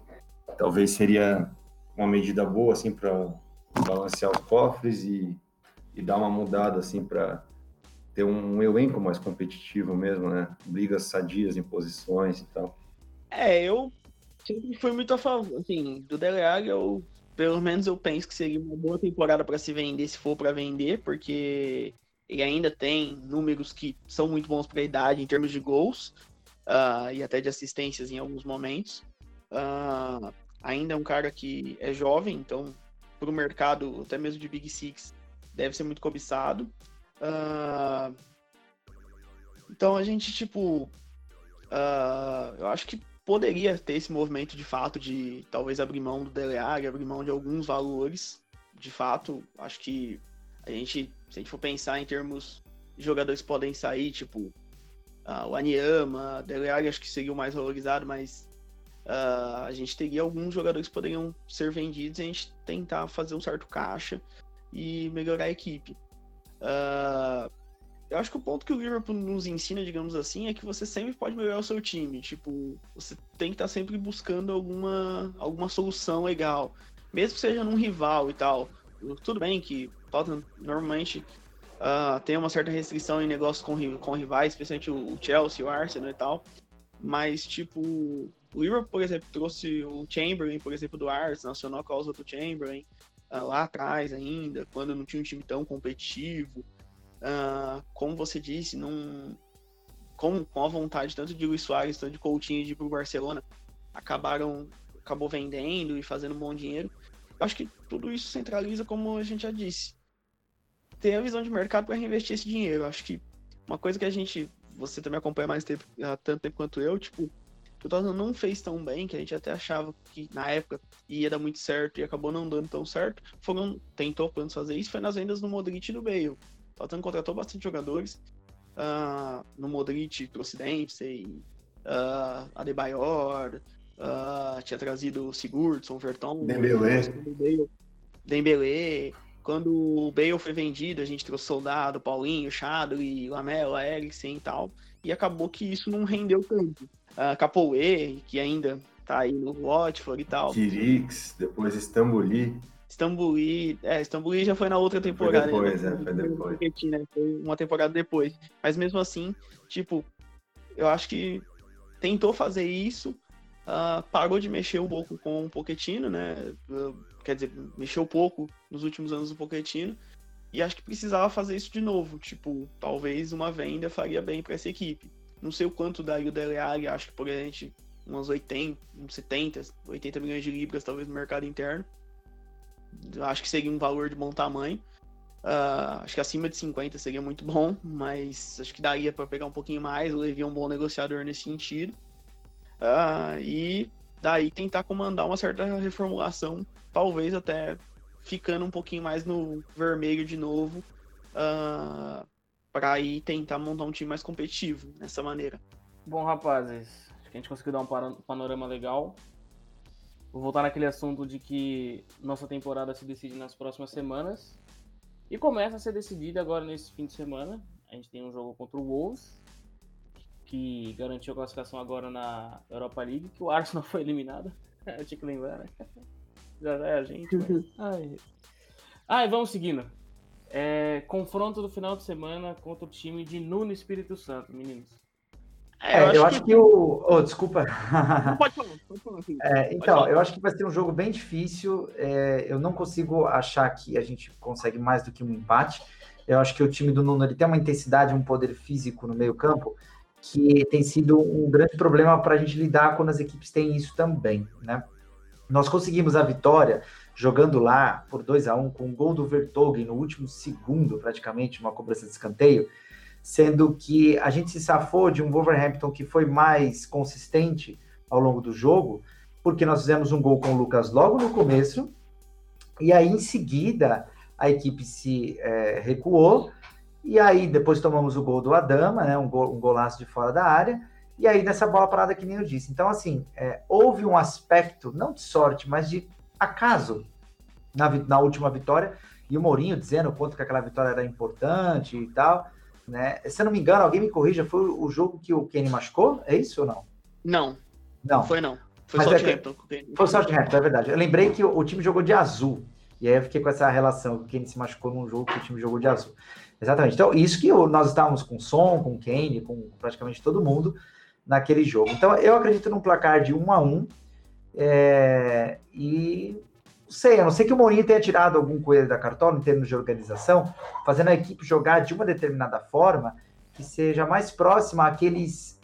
Talvez seria uma medida boa, assim, para balancear os cofres e, e dar uma mudada, assim, para ter um elenco mais competitivo mesmo, né? Brigas sadias em posições e tal. É, eu sempre fui muito a favor, assim, do Dele Alli, eu, pelo menos eu penso que seria uma boa temporada para se vender, se for para vender, porque ele ainda tem números que são muito bons para a idade em termos de gols uh, e até de assistências em alguns momentos. Uh, ainda é um cara que é jovem, então para o mercado, até mesmo de Big Six, deve ser muito cobiçado. Uh, então a gente, tipo, eu acho que poderia ter esse movimento de fato de talvez abrir mão do Dele abrir mão de alguns valores. De fato, acho que a gente, se a gente for pensar em termos de jogadores que podem sair, tipo uh, o Aniama, Dele acho que seria o mais valorizado, mas uh, a gente teria alguns jogadores que poderiam ser vendidos e a gente tentar fazer um certo caixa e melhorar a equipe. Uh, eu acho que o ponto que o Liverpool nos ensina, digamos assim, é que você sempre pode melhorar o seu time. Tipo, você tem que estar tá sempre buscando alguma, alguma solução legal. Mesmo que seja num rival e tal. Tudo bem que Tottenham normalmente uh, tem uma certa restrição em negócios com, com rivais, especialmente o Chelsea, o Arsenal e tal. Mas, tipo, o Liverpool, por exemplo, trouxe o Chamberlain, por exemplo, do Arsenal, acionou a causa do Chamberlain uh, lá atrás ainda, quando não tinha um time tão competitivo. Uh, como você disse, não, com, com a vontade tanto de Luiz Soares, tanto de Coutinho de ir pro Barcelona, acabaram acabou vendendo e fazendo um bom dinheiro. Eu acho que tudo isso centraliza, como a gente já disse, ter a visão de mercado para reinvestir esse dinheiro. Eu acho que uma coisa que a gente, você também acompanha mais tempo, há tanto tempo quanto eu, tipo, o Tottenham não fez tão bem, que a gente até achava que na época ia dar muito certo e acabou não dando tão certo, foram, tentou planos fazer isso, foi nas vendas do Modric e do Bale. Tottenham contratou bastante jogadores. Uh, no Modric trouxe Dempsey, uh, Adebayor, uh, tinha trazido Sigurdsson, Vertonghen, Dembélé. Dembélé. Quando o Bale foi vendido, a gente trouxe Soldado, Paulinho, Chadley, Lamela, Eriksen e tal. E acabou que isso não rendeu tanto. Uh, Capoe, que ainda tá aí no Watford e tal. Kirix, depois Istambuli. Istambuli, é, Istambuli já foi na outra temporada. Foi depois, né? é, foi depois. Né? Foi uma temporada depois. Mas mesmo assim, tipo, eu acho que tentou fazer isso, uh, parou de mexer um pouco com o Pochettino, né? Uh, quer dizer, mexeu pouco nos últimos anos do Pochettino. E acho que precisava fazer isso de novo. Tipo, talvez uma venda faria bem para essa equipe. Não sei o quanto daria o Dele Alli, acho que por gente umas 80, uns 70, 80 milhões de libras, talvez no mercado interno acho que seria um valor de bom tamanho. Uh, acho que acima de 50 seria muito bom, mas acho que daria para pegar um pouquinho mais. O Levi é um bom negociador nesse sentido. Uh, e daí tentar comandar uma certa reformulação, talvez até ficando um pouquinho mais no vermelho de novo, uh, para ir tentar montar um time mais competitivo dessa maneira. Bom, rapazes, acho que a gente conseguiu dar um panorama legal. Vou voltar naquele assunto de que nossa temporada se decide nas próximas semanas. E começa a ser decidida agora nesse fim de semana. A gente tem um jogo contra o Wolves, que garantiu a classificação agora na Europa League, que o Arsenal (laughs) foi eliminado. (laughs) Eu tinha que lembrar, né? (laughs) Já é a gente. Mas... Ai. Ai, vamos seguindo. É, confronto do final de semana contra o time de Nuno Espírito Santo, meninos. É, eu, acho, eu acho que... que... o. Oh, desculpa. pode falar, (laughs) pode falar. É, então, falar. eu acho que vai ser um jogo bem difícil. É, eu não consigo achar que a gente consegue mais do que um empate. Eu acho que o time do Nuno ele tem uma intensidade, um poder físico no meio-campo que tem sido um grande problema para a gente lidar quando as equipes têm isso também, né? Nós conseguimos a vitória jogando lá por 2 a 1 um, com o um gol do Vertogen no último segundo, praticamente, uma cobrança de escanteio, sendo que a gente se safou de um Wolverhampton que foi mais consistente ao longo do jogo, porque nós fizemos um gol com o Lucas logo no começo, e aí em seguida a equipe se é, recuou, e aí depois tomamos o gol do Adama, né, um, um golaço de fora da área, e aí nessa bola parada que nem eu disse. Então, assim, é, houve um aspecto, não de sorte, mas de acaso na, na última vitória, e o Mourinho dizendo o quanto que aquela vitória era importante e tal. Né? Se eu não me engano, alguém me corrija, foi o jogo que o Kenny machucou? É isso ou não? Não. Não. Foi não. Foi o Southampton. É, foi o Southampton, é verdade. Eu lembrei que o, o, time jogou de azul. E aí eu fiquei com essa relação, o Kenny se machucou num jogo que o time jogou de azul. Exatamente. Então, isso que nós estávamos com o Som, com o Kenny, com praticamente todo mundo naquele jogo. Então, eu acredito num placar de 1 a 1 é, e sei, a não ser que o Mourinho tenha tirado algum coelho da cartola em termos de organização, fazendo a equipe jogar de uma determinada forma que seja mais próxima àqueles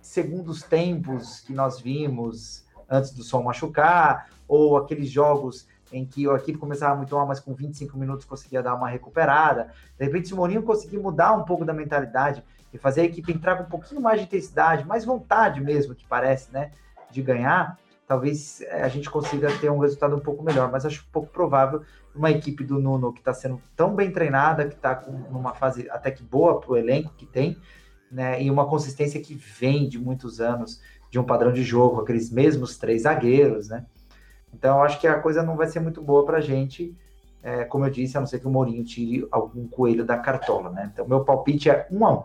segundos tempos que nós vimos antes do som machucar, ou aqueles jogos em que a equipe começava muito mal, mas com 25 minutos conseguia dar uma recuperada. De repente, se o Mourinho conseguir mudar um pouco da mentalidade e fazer a equipe entrar com um pouquinho mais de intensidade, mais vontade mesmo, que parece, né, de ganhar, talvez é, a gente consiga ter um resultado um pouco melhor, mas acho pouco provável uma equipe do Nuno que está sendo tão bem treinada, que está numa fase até que boa para o elenco que tem, né, e uma consistência que vem de muitos anos de um padrão de jogo, aqueles mesmos três zagueiros, né? Então, acho que a coisa não vai ser muito boa para a gente, é, como eu disse, a não ser que o Mourinho tire algum coelho da cartola, né? Então, meu palpite é um a um.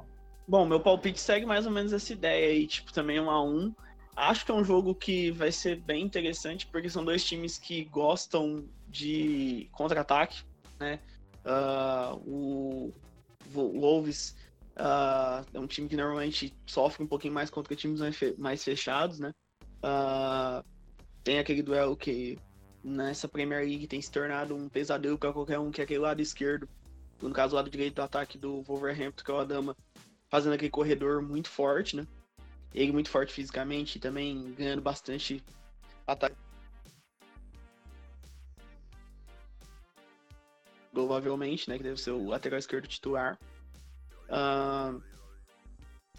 Bom, meu palpite segue mais ou menos essa ideia aí, tipo, também um a um. Acho que é um jogo que vai ser bem interessante, porque são dois times que gostam de contra-ataque, né? Uh, o, Wolves uh, é um time que normalmente sofre um pouquinho mais contra times mais fechados, né? Uh, tem aquele duelo que nessa Premier League tem se tornado um pesadelo para qualquer um, que é aquele lado esquerdo, no caso o lado direito do ataque do Wolverhampton, que é o Adama, fazendo aquele corredor muito forte, né? Ele muito forte fisicamente e também ganhando bastante ataque. Provavelmente, né? Que deve ser o lateral esquerdo titular. Uh,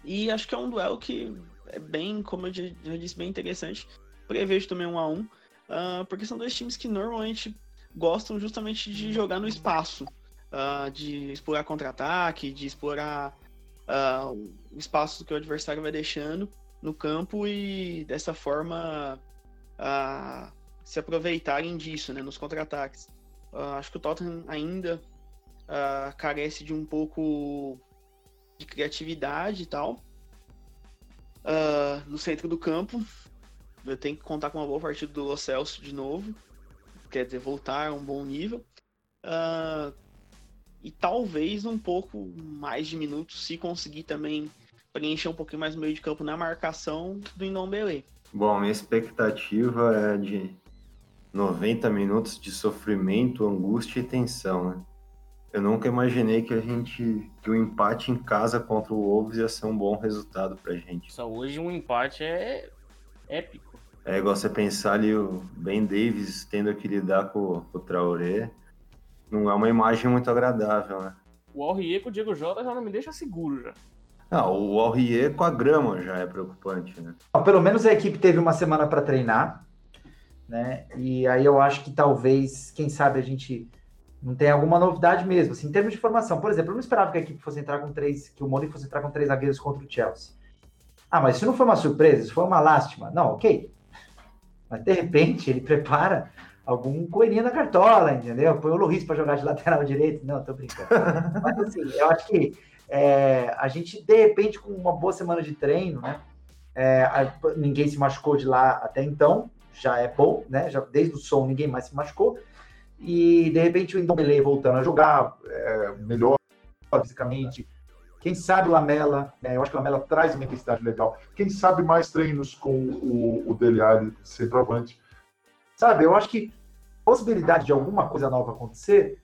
e acho que é um duelo que é bem, como eu já disse, bem interessante. Prevejo também um a um, uh, porque são dois times que normalmente gostam justamente de jogar no espaço, uh, de explorar contra-ataque, de explorar uh, o espaço que o adversário vai deixando no campo e dessa forma uh, se aproveitarem disso, né, nos contra-ataques. Uh, acho que o Tottenham ainda uh, carece de um pouco de criatividade e tal. no centro do campo, eu tenho que contar com uma boa partida do Lo Celso de novo. Quer dizer, voltar a um bom nível. E talvez um pouco mais de minutos se conseguir também preencher um pouquinho mais o meio de campo na marcação do Indombele. Bom, minha expectativa é de 90 minutos de sofrimento, angústia e tensão, né? Eu nunca imaginei que a gente que o empate em casa contra o Wolves ia ser um bom resultado pra gente. Só hoje um empate é épico. É igual você pensar ali o Ben Davis tendo que lidar com, com o Traoré não é uma imagem muito agradável, né? O Aurier com o Diego Jota já não me deixa seguro já. Não, o Aurier com a grama já é preocupante, né? Pelo menos a equipe teve uma semana para treinar, né? E aí eu acho que talvez, quem sabe, a gente não tenha alguma novidade mesmo. Assim, em termos de formação, por exemplo, eu não esperava que a equipe fosse entrar com três, que o Mourinho fosse entrar com três zagueiros contra o Chelsea. Ah, mas isso não foi uma surpresa, isso foi uma lástima. Não, ok. Mas de repente ele prepara algum coelhinho na cartola, entendeu? Põe o Luiz para jogar de lateral direito. Não, tô brincando. (laughs) Mas assim, eu acho que é, a gente, de repente, com uma boa semana de treino, né? É, a, ninguém se machucou de lá até então, já é bom, né? Já, desde o som ninguém mais se machucou. E de repente o Indombele voltando a jogar é, melhor fisicamente, Quem sabe Lamela, né? eu acho que Lamela traz uma intensidade legal. Quem sabe mais treinos com o, o Dele Alli centroavante. Sabe, eu acho que possibilidade de alguma coisa nova acontecer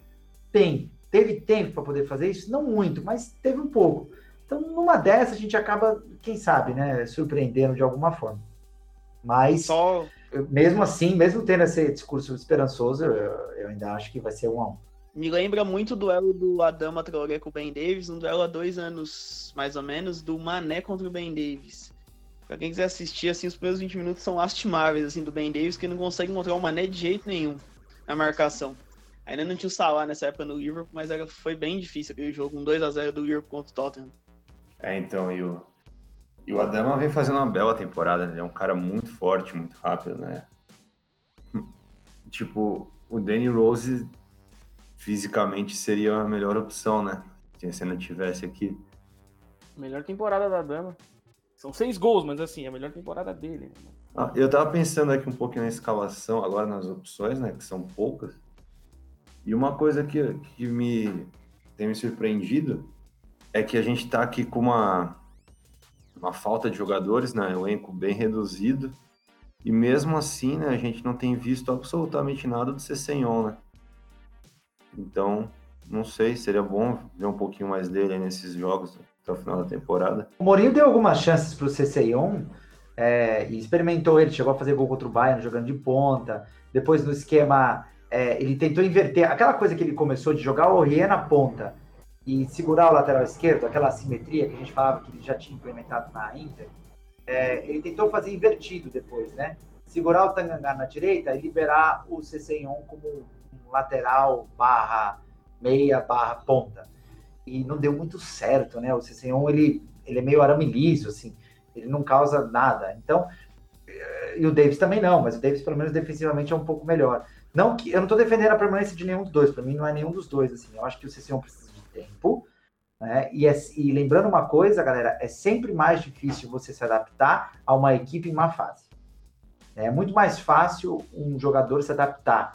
tem. Teve tempo para poder fazer isso? Não muito, mas teve um pouco. Então, numa dessa, a gente acaba, quem sabe, né, surpreendendo de alguma forma. Mas, Só... mesmo assim, mesmo tendo esse discurso esperançoso, eu, eu ainda acho que vai ser um a um. Me lembra muito o duelo do Adama Traoré com o Ben Davis, um duelo há dois anos, mais ou menos, do Mané contra o Ben Davis. Pra quem quiser assistir, assim, os primeiros 20 minutos são lastimáveis, assim, do Ben Davis, que não consegue encontrar o Mané de jeito nenhum na marcação. Ainda não tinha o Salah nessa época no Liverpool, mas era, foi bem difícil aquele jogo, um 2x0 do Liverpool contra o Tottenham. É, então, e o, e o Adama vem fazendo uma bela temporada, ele é um cara muito forte, muito rápido, né? (laughs) Tipo, o Danny Rose fisicamente seria a melhor opção, né? Se você não tivesse aqui. Melhor temporada da Dama. São seis gols, mas assim, é a melhor temporada dele. Né? Ah, eu tava pensando aqui um pouquinho na escalação, agora nas opções, né? Que são poucas. E uma coisa que, que me tem me surpreendido é que a gente tá aqui com uma, uma falta de jogadores, né? Elenco bem reduzido. E mesmo assim, né, a gente não tem visto absolutamente nada do Cessenhon, né? Então, não sei, seria bom ver um pouquinho mais dele nesses jogos até o final da temporada. O Mourinho deu algumas chances para o Cessenhon é, e experimentou ele, chegou a fazer gol contra o Bayern jogando de ponta. Depois no esquema, é, ele tentou inverter aquela coisa que ele começou de jogar o Rie na ponta e segurar o lateral esquerdo, aquela assimetria que a gente falava que ele já tinha implementado na Inter. É, ele tentou fazer invertido depois, né? Segurar o Tangangá na direita e liberar o Cessenhon como lateral barra meia barra ponta. E não deu muito certo, né? O Cessenhon, ele, ele é meio arame liso, assim, ele não causa nada. Então, e o Davis também não, mas o Davis, pelo menos defensivamente, é um pouco melhor. Não que eu não estou defendendo a permanência de nenhum dos dois, para mim não é nenhum dos dois, assim. Eu acho que o Cessenhon precisa de tempo, né? E, é, e lembrando uma coisa, galera, é sempre mais difícil você se adaptar a uma equipe em má fase. É muito mais fácil um jogador se adaptar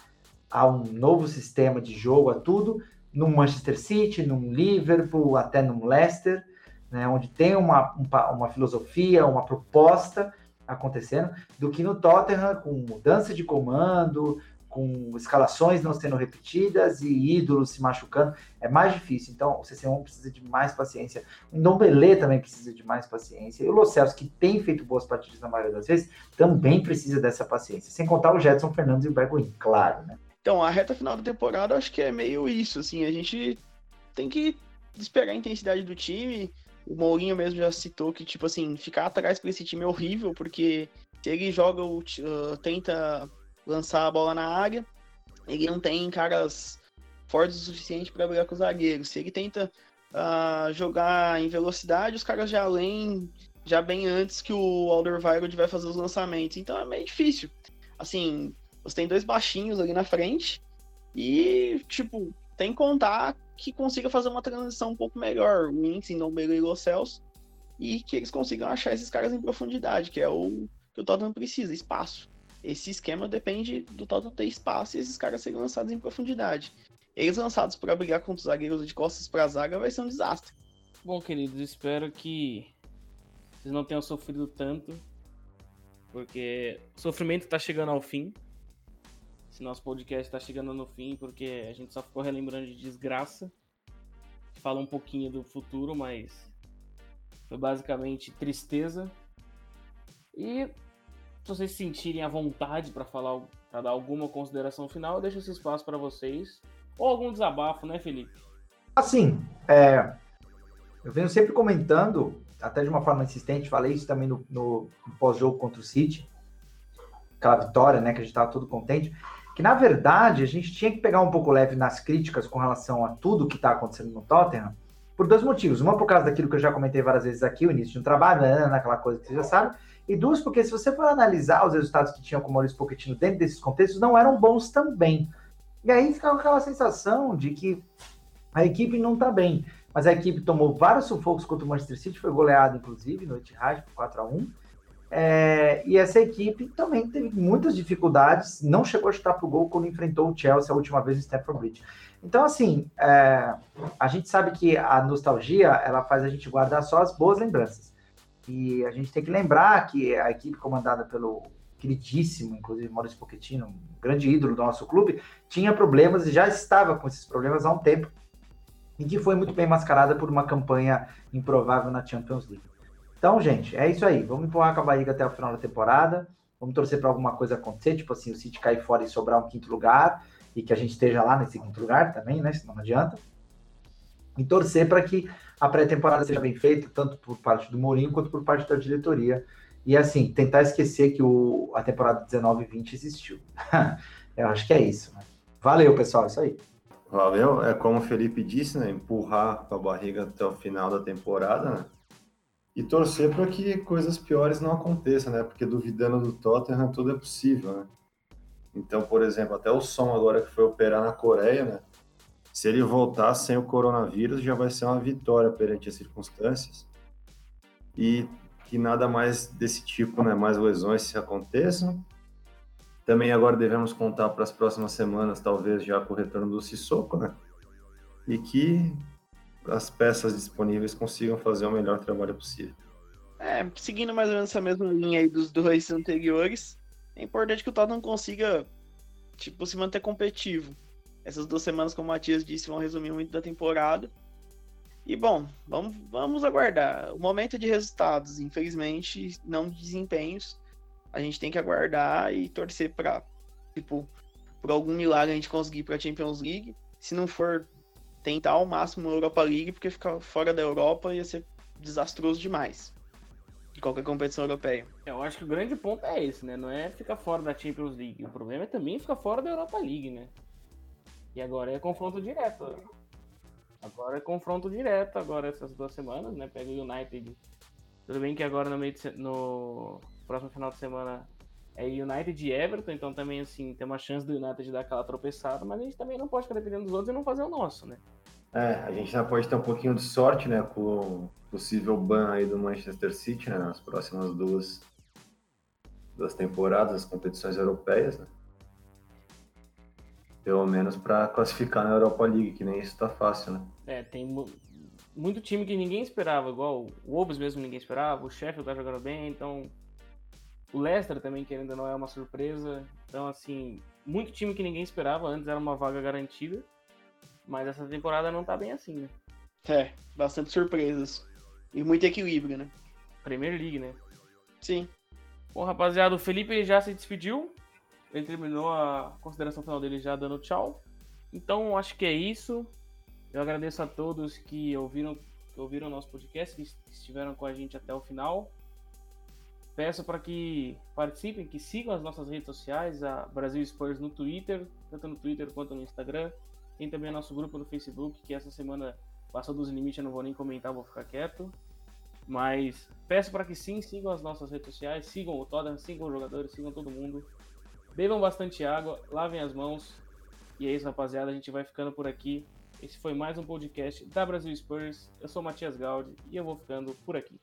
a um novo sistema de jogo, a tudo, no Manchester City, no Liverpool, até no Leicester, né, onde tem uma, uma filosofia, uma proposta acontecendo, do que no Tottenham, com mudança de comando, com escalações não sendo repetidas e ídolos se machucando, é mais difícil. Então, o CC1 precisa de mais paciência. O Ndombele também precisa de mais paciência. E o Locelos, que tem feito boas partidas na maioria das vezes, também precisa dessa paciência. Sem contar o Jetson Fernandes e o Bergwijn, claro, né? Então, a reta final da temporada, acho que é meio isso, assim, a gente tem que esperar a intensidade do time. O Mourinho mesmo já citou que, tipo assim, ficar atrás para esse time é horrível, porque se ele joga, uh, tenta lançar a bola na área, ele não tem caras fortes o suficiente para brigar com os zagueiros. Se ele tenta uh, jogar em velocidade, os caras já além, já bem antes que o Alderweireld vai fazer os lançamentos. Então é meio difícil. Assim, você tem dois baixinhos ali na frente e, tipo, tem que contar que consiga fazer uma transição um pouco melhor, o Inks, Ndombele e Lo Celso, e que eles consigam achar esses caras em profundidade, que é o que o Tottenham precisa, espaço. Esse esquema depende do Tottenham ter espaço e esses caras serem lançados em profundidade. Eles lançados para brigar contra os zagueiros de costas para a zaga vai ser um desastre. Bom, queridos, espero que vocês não tenham sofrido tanto, porque o sofrimento está chegando ao fim. Esse nosso podcast está chegando no fim porque a gente só ficou relembrando de desgraça. Fala um pouquinho do futuro, mas foi basicamente tristeza. E se vocês se sentirem à vontade para falar, para dar alguma consideração final, eu deixo esse espaço para vocês. Ou algum desabafo, né, Felipe? Assim, é, eu venho sempre comentando, até de uma forma insistente, falei isso também no, no, no pós-jogo contra o City, aquela vitória, né, que a gente estava todo contente que na verdade a gente tinha que pegar um pouco leve nas críticas com relação a tudo que está acontecendo no Tottenham, por dois motivos. Uma, por causa daquilo que eu já comentei várias vezes aqui, o início de um trabalho, né, aquela coisa que você já sabe. E duas, porque se você for analisar os resultados que tinham com o Maurício Pochettino dentro desses contextos, não eram bons também. E aí fica aquela sensação de que a equipe não está bem. Mas a equipe tomou vários sufocos contra o Manchester City, foi goleado, inclusive, no Etihad por 4 a 1 É, e essa equipe também teve muitas dificuldades, não chegou a chutar para o gol quando enfrentou o Chelsea a última vez no Stamford Bridge. Então, assim, é, a gente sabe que a nostalgia ela faz a gente guardar só as boas lembranças. E a gente tem que lembrar que a equipe comandada pelo queridíssimo, inclusive Maurício Pochettino, um grande ídolo do nosso clube, tinha problemas e já estava com esses problemas há um tempo, e que foi muito bem mascarada por uma campanha improvável na Champions League. Então, gente, é isso aí. Vamos empurrar com a barriga até o final da temporada. Vamos torcer para alguma coisa acontecer, tipo assim, o City cair fora e sobrar um quinto lugar, e que a gente esteja lá nesse quinto lugar também, né? Senão não adianta. E torcer para que a pré-temporada seja bem feita, tanto por parte do Mourinho quanto por parte da diretoria. E assim, tentar esquecer que o, a temporada 19 e 20 existiu. (laughs) Eu acho que é isso. Né? Valeu, pessoal, isso aí. Valeu. É como o Felipe disse, né? Empurrar a barriga até o final da temporada, né? E torcer para que coisas piores não aconteçam, né? Porque duvidando do Tottenham tudo é possível, né? Então, por exemplo, até o som agora que foi operar na Coreia, né? Se ele voltar sem o coronavírus, já vai ser uma vitória perante as circunstâncias. E que nada mais desse tipo, né? Mais lesões se aconteçam. Também agora devemos contar para as próximas semanas, talvez já com o retorno do Sissoko, né? E que as peças disponíveis consigam fazer o melhor trabalho possível. É, seguindo mais ou menos essa mesma linha aí dos dois anteriores, é importante que o Tottenham consiga, tipo, se manter competitivo. Essas duas semanas, como o Matias disse, vão resumir muito da temporada. E bom, vamos, vamos aguardar. O momento de resultados, infelizmente, não de desempenhos. A gente tem que aguardar e torcer para, tipo, por algum milagre a gente conseguir para a Champions League. Se não for tentar ao máximo a Europa League, porque ficar fora da Europa ia ser desastroso demais. De qualquer competição europeia. Eu acho que o grande ponto é esse, né? Não é ficar fora da Champions League. O problema é também ficar fora da Europa League, né? E agora é confronto direto. Agora é confronto direto, agora essas duas semanas, né? Pega o United. Tudo bem que agora no meio de, no próximo final de semana é United e Everton, então também assim, tem uma chance do United dar aquela tropeçada, mas a gente também não pode ficar dependendo dos outros e não fazer o nosso, né? É, a gente já pode ter um pouquinho de sorte, né, com o possível ban aí do Manchester City, né, nas próximas duas, duas temporadas, as competições europeias, né? Pelo menos para classificar na Europa League, que nem isso tá fácil, né? É, tem muito time que ninguém esperava, igual o Wolves mesmo ninguém esperava, o Sheffield tá jogando bem, então o Leicester também, que ainda não é uma surpresa. Então, assim, muito time que ninguém esperava, antes era uma vaga garantida. Mas essa temporada não tá bem assim, né? É, bastante surpresas. E muito equilíbrio, né? Premier League, né? Sim. Bom, rapaziada, o Felipe já se despediu. Ele terminou a consideração final dele já dando tchau. Então, acho que é isso. Eu agradeço a todos que ouviram, que ouviram o nosso podcast, que estiveram com a gente até o final. Peço para que participem, que sigam as nossas redes sociais, a Brasil Spurs no Twitter, tanto no Twitter quanto no Instagram. Tem também o nosso grupo no Facebook, que essa semana passou dos limites, eu não vou nem comentar, vou ficar quieto. Mas peço para que sim, sigam as nossas redes sociais, sigam o Tottenham, sigam os jogadores, sigam todo mundo. Bebam bastante água, lavem as mãos. E é isso, rapaziada, a gente vai ficando por aqui. Esse foi mais um podcast da Brasil Spurs. Eu sou Matias Gaudi e eu vou ficando por aqui.